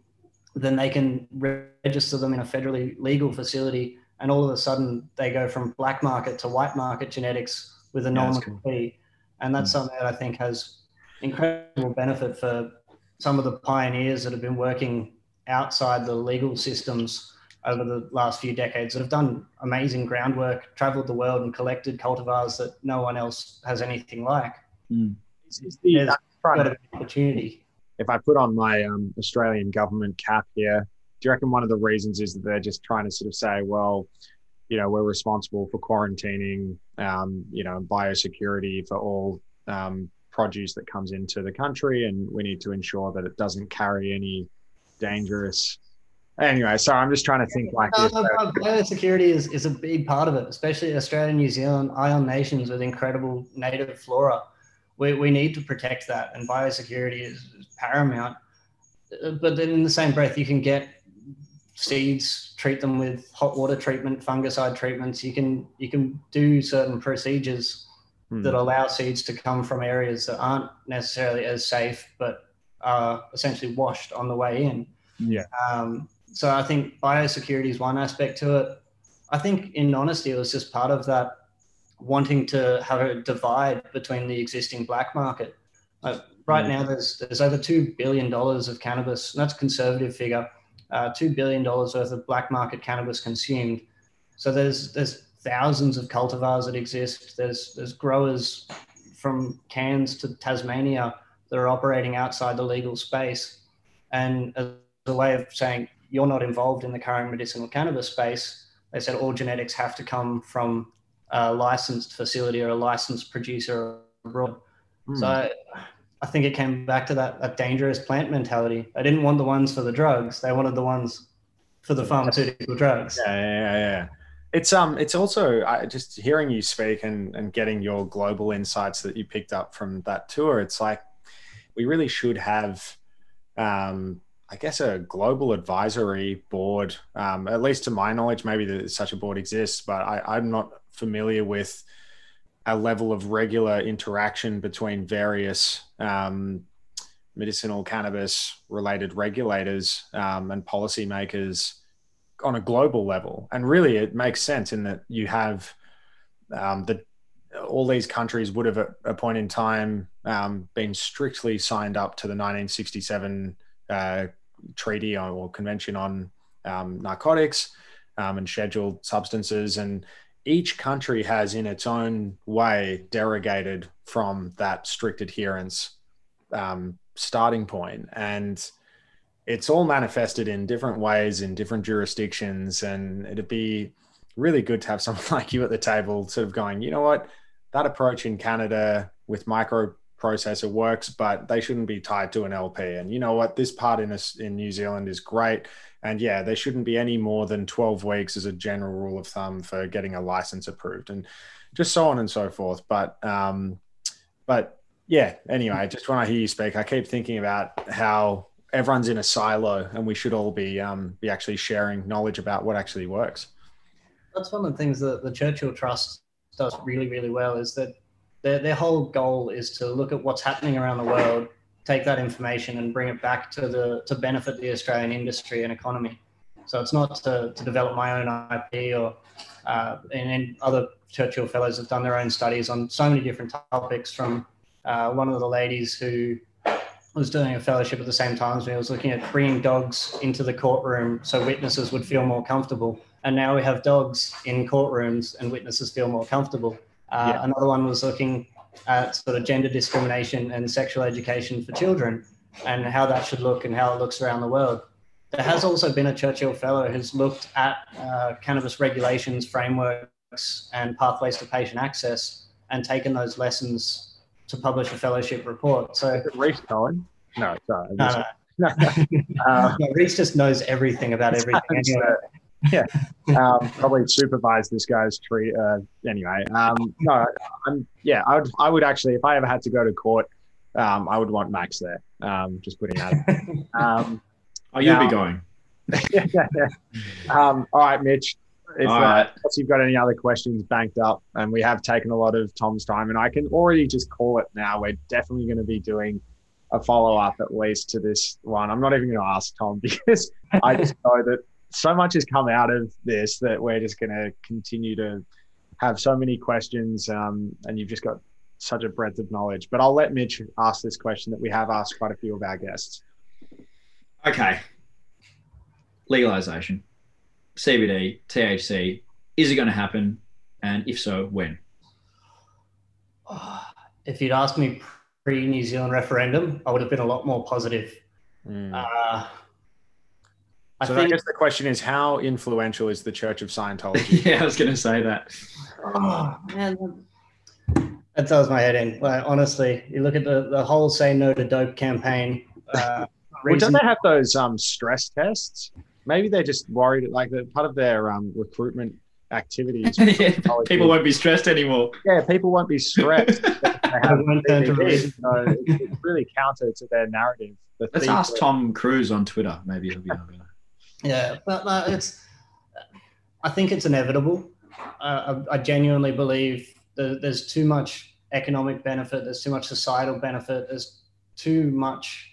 then they can register them in a federally legal facility. And all of a sudden, they go from black market to white market genetics with a normal cool. fee. And that's mm-hmm. something that I think has incredible benefit for some of the pioneers that have been working outside the legal systems over the last few decades that have done amazing groundwork, traveled the world and collected cultivars that no one else has anything like. Mm. It's, the, got an opportunity. If I put on my um, Australian government cap here, do you reckon one of the reasons is that they're just trying to sort of say, well, you know, we're responsible for quarantining, um, you know, biosecurity for all um, produce that comes into the country, and we need to ensure that it doesn't carry any dangerous anyway, sorry, I'm just trying to think like this. biosecurity is, is a big part of it, especially Australia, New Zealand, ion nations with incredible native flora. We, we need to protect that, and biosecurity is, is paramount. Uh, but then, in the same breath, you can get seeds, treat them with hot water treatment, fungicide treatments. You can you can do certain procedures hmm. that allow seeds to come from areas that aren't necessarily as safe, but are essentially washed on the way in. Yeah. Um, so I think biosecurity is one aspect to it. I think, in honesty, it was just part of that wanting to have a divide between the existing black market. Uh, right mm. now, there's there's over two billion dollars of cannabis. that's a conservative figure. Uh, two billion dollars worth of black market cannabis consumed. So there's there's thousands of cultivars that exist. There's there's growers from Cairns to Tasmania that are operating outside the legal space, and as a way of saying you're not involved in the current medicinal cannabis space, they said all genetics have to come from a licensed facility or a licensed producer abroad. Mm. So I, I, think it came back to that, that dangerous plant mentality. They didn't want the ones for the drugs; they wanted the ones for the pharmaceutical drugs. Yeah, yeah, yeah. It's um, it's also I, just hearing you speak and and getting your global insights that you picked up from that tour. It's like we really should have um, I guess a global advisory board. Um, at least to my knowledge, maybe that such a board exists, but I, am not familiar with a level of regular interaction between various um, medicinal cannabis related regulators um, and policymakers on a global level. And really, it makes sense in that you have um, the all these countries would have at a point in time um, been strictly signed up to the 1967 uh, treaty or convention on um, narcotics um, and scheduled substances. And each country has, in its own way, derogated from that strict adherence um, starting. And it's all manifested in different ways in different jurisdictions. And it'd be really good to have someone like you at the table, sort of going, you know what, that approach in Canada with micro processor works, but they shouldn't be tied to an LP. And you know what? This part in us in New Zealand is great. And yeah, there shouldn't be any more than 12 weeks as a general rule of thumb for getting a license approved and just so on and so forth. But, um, but yeah, anyway, just when I hear you speak, I keep thinking about how everyone's in a silo and we should all be, um, be actually sharing knowledge about what actually works. That's one of the things that the Churchill Trust does really, really well is that their, their whole goal is to look at what's happening around the world, take that information and bring it back to the to benefit the Australian industry and economy. So it's not to, to develop my own IP or uh, and, and, other Churchill Fellows have done their own studies on so many different topics. From uh, one of the ladies who was doing a fellowship at the same time as me was looking at bringing dogs into the courtroom so witnesses would feel more comfortable. And now we have dogs in courtrooms and witnesses feel more comfortable. Uh, yeah. Another one was looking at sort of gender discrimination and sexual education for children and how that should look and how it looks around the world. There has also been a Churchill Fellow who's looked at uh, cannabis regulations, frameworks, and pathways to patient access and taken those lessons to publish a fellowship report. So Rhys Cohen? No, sorry. no, no, no. Uh, no, Rhys just knows everything about everything. Anyway. Yeah, um, probably supervise this guy's tree. Uh, anyway, um, no, I'm, yeah, I would, I would actually, if I ever had to go to court, um, I would want Max there. Um, just putting that. Um, Oh, you'll Now- be going. yeah, um, all right, Mitch. If All uh, if you've got any other questions banked up, and we have taken a lot of Tom's time, and I can already just call it now. We're definitely going to be doing a follow up at least to this one. I'm not even going to ask Tom because I just know that so much has come out of this that we're just going to continue to have so many questions, um, and you've just got such a breadth of knowledge. But I'll let Mitch ask this question that we have asked quite a few of our guests. Okay. Legalization, CBD, THC. Is it going to happen? And if so, when? if you'd asked me pre New Zealand referendum, I would have been a lot more positive. Mm. Uh, I so I think guess the question is, how influential is the Church of Scientology? yeah, I was going to say that. Oh, man, that does my head in. Like, honestly, you look at the, the whole "Say No to Dope" campaign. Uh, well, don't they have those um, stress tests? Maybe they're just worried, like the part of their um, recruitment activities. People won't be stressed anymore. yeah, people won't be stressed. if they have won't turn to CBD, so it's it's really counter to their narrative. The Let's ask that- Tom Cruise on Twitter. Maybe he'll be able to. Yeah, but it's. I think it's inevitable. Uh, I, I genuinely believe that there's too much economic benefit. There's too much societal benefit. There's too much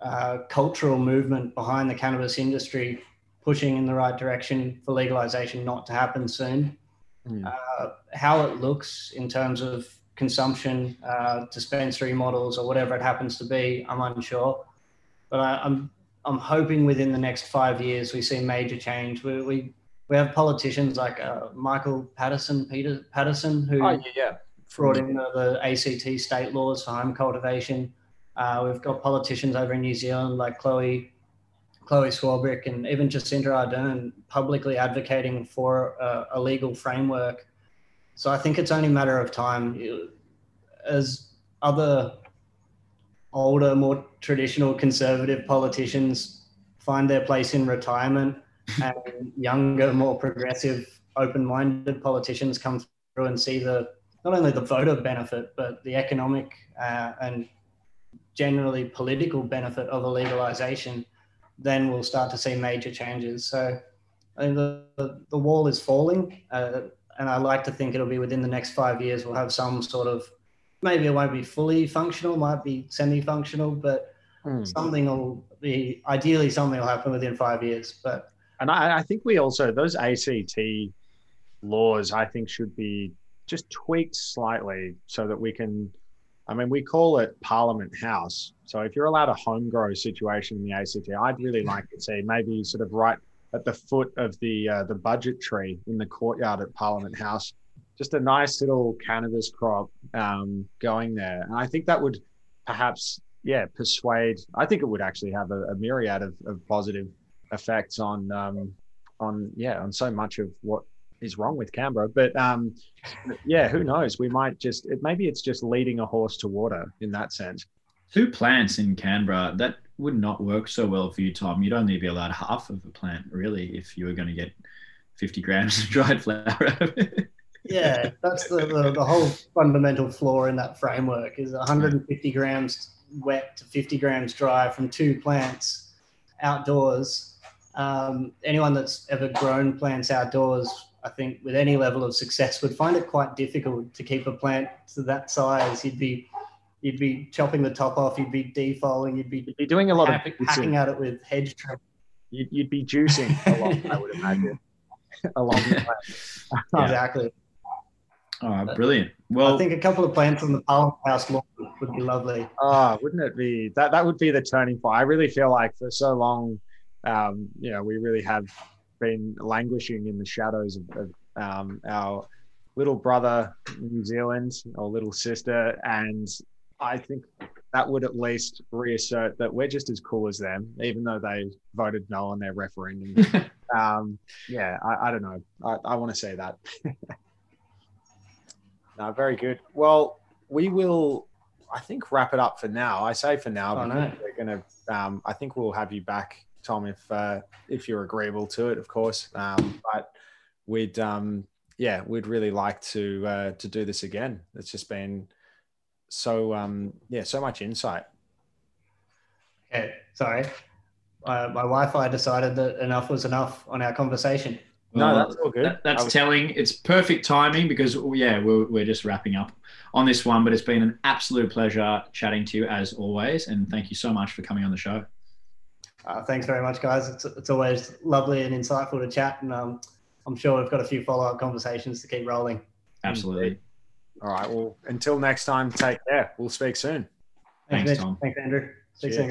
uh, cultural movement behind the cannabis industry pushing in the right direction for legalization not to happen soon. Hmm. Uh, how it looks in terms of consumption, uh, dispensary models, or whatever it happens to be, I'm unsure. But I, I'm I'm hoping within the next five years we see major change. We we, we have politicians like uh, Michael Pettersson, Peter Pettersson, who Oh, yeah, yeah. brought in the, the ACT state laws for home cultivation. Uh, we've got politicians over in New Zealand like Chloe, Chloe Swarbrick, and even Jacinda Ardern publicly advocating for a, a legal framework. So I think it's only a matter of time. As other older, more traditional conservative politicians find their place in retirement, and younger, more progressive, open-minded politicians come through and see the not only the voter benefit, but the economic uh, and generally political benefit of a legalization, then we'll start to see major changes. So I think the, the, the wall is falling, uh, and I like to think it'll be within the next five years, we'll have some sort of maybe it won't be fully functional, might be semi functional, but Hmm. something will be ideally something will happen within five years. But And I, I think we also those ACT laws I think should be just tweaked slightly so that we can. I mean, we call it Parliament House. So if you're allowed a home grow situation in the ACT, I'd really like to see maybe sort of right at the foot of the uh, the budget tree in the courtyard at Parliament House, just a nice little cannabis crop um, going there. And I think that would perhaps, yeah, persuade. I think it would actually have a, a myriad of, of positive effects on um, on yeah on so much of what is wrong with Canberra. But um, yeah, who knows? We might just it, maybe it's just leading a horse to water in that sense. Two plants in Canberra, that would not work so well for you, Tom. You'd only be allowed half of a plant, really, if you were going to get 50 grams of dried flower out of it. Yeah, that's the, the, the whole fundamental flaw in that framework is 150 grams wet to 50 grams dry from two plants outdoors. Um, anyone that's ever grown plants outdoors, I think, with any level of success, would find it quite difficult to keep a plant to that size. You'd be you'd be chopping the top off, you'd be defoling, you'd be You'd be doing a lot hack- of hacking at it with hedge trim. You'd, you'd be juicing a lot, I would imagine. Along the way. Exactly. All right, brilliant. Well, I think a couple of plants on the Parliament House lawn would be lovely. Oh, wouldn't it be that? That would be the turning point. I really feel like for so long, um, you know, we really have been languishing in the shadows of, of um, our little brother New Zealand or little sister, and I think that would at least reassert that we're just as cool as them, even though they voted no on their referendum um, yeah, I, I, don't know. I, I want to say that. no, very good. Well, we will, I think, wrap it up for now. I say for now, oh, no. we're going to, um, I think we'll have you back, Tom, if uh, if you're agreeable to it, of course. Um, but we'd, um, yeah, we'd really like to uh, to do this again. It's just been so, um, yeah, so much insight. Okay, sorry. Uh, my Wi-Fi decided that enough was enough on our conversation. No, that's all good. That, that's was- telling. It's perfect timing because yeah, we're, we're just wrapping up on this one. But it's been an absolute pleasure chatting to you as always, and thank you so much for coming on the show. Uh, thanks very much, guys. It's, it's always lovely and insightful to chat, and um, I'm sure we've got a few follow-up conversations to keep rolling. Absolutely. All right. Well, until next time, take care. We'll speak soon. Thanks, Thanks Tom. Thanks, Andrew. Speak soon.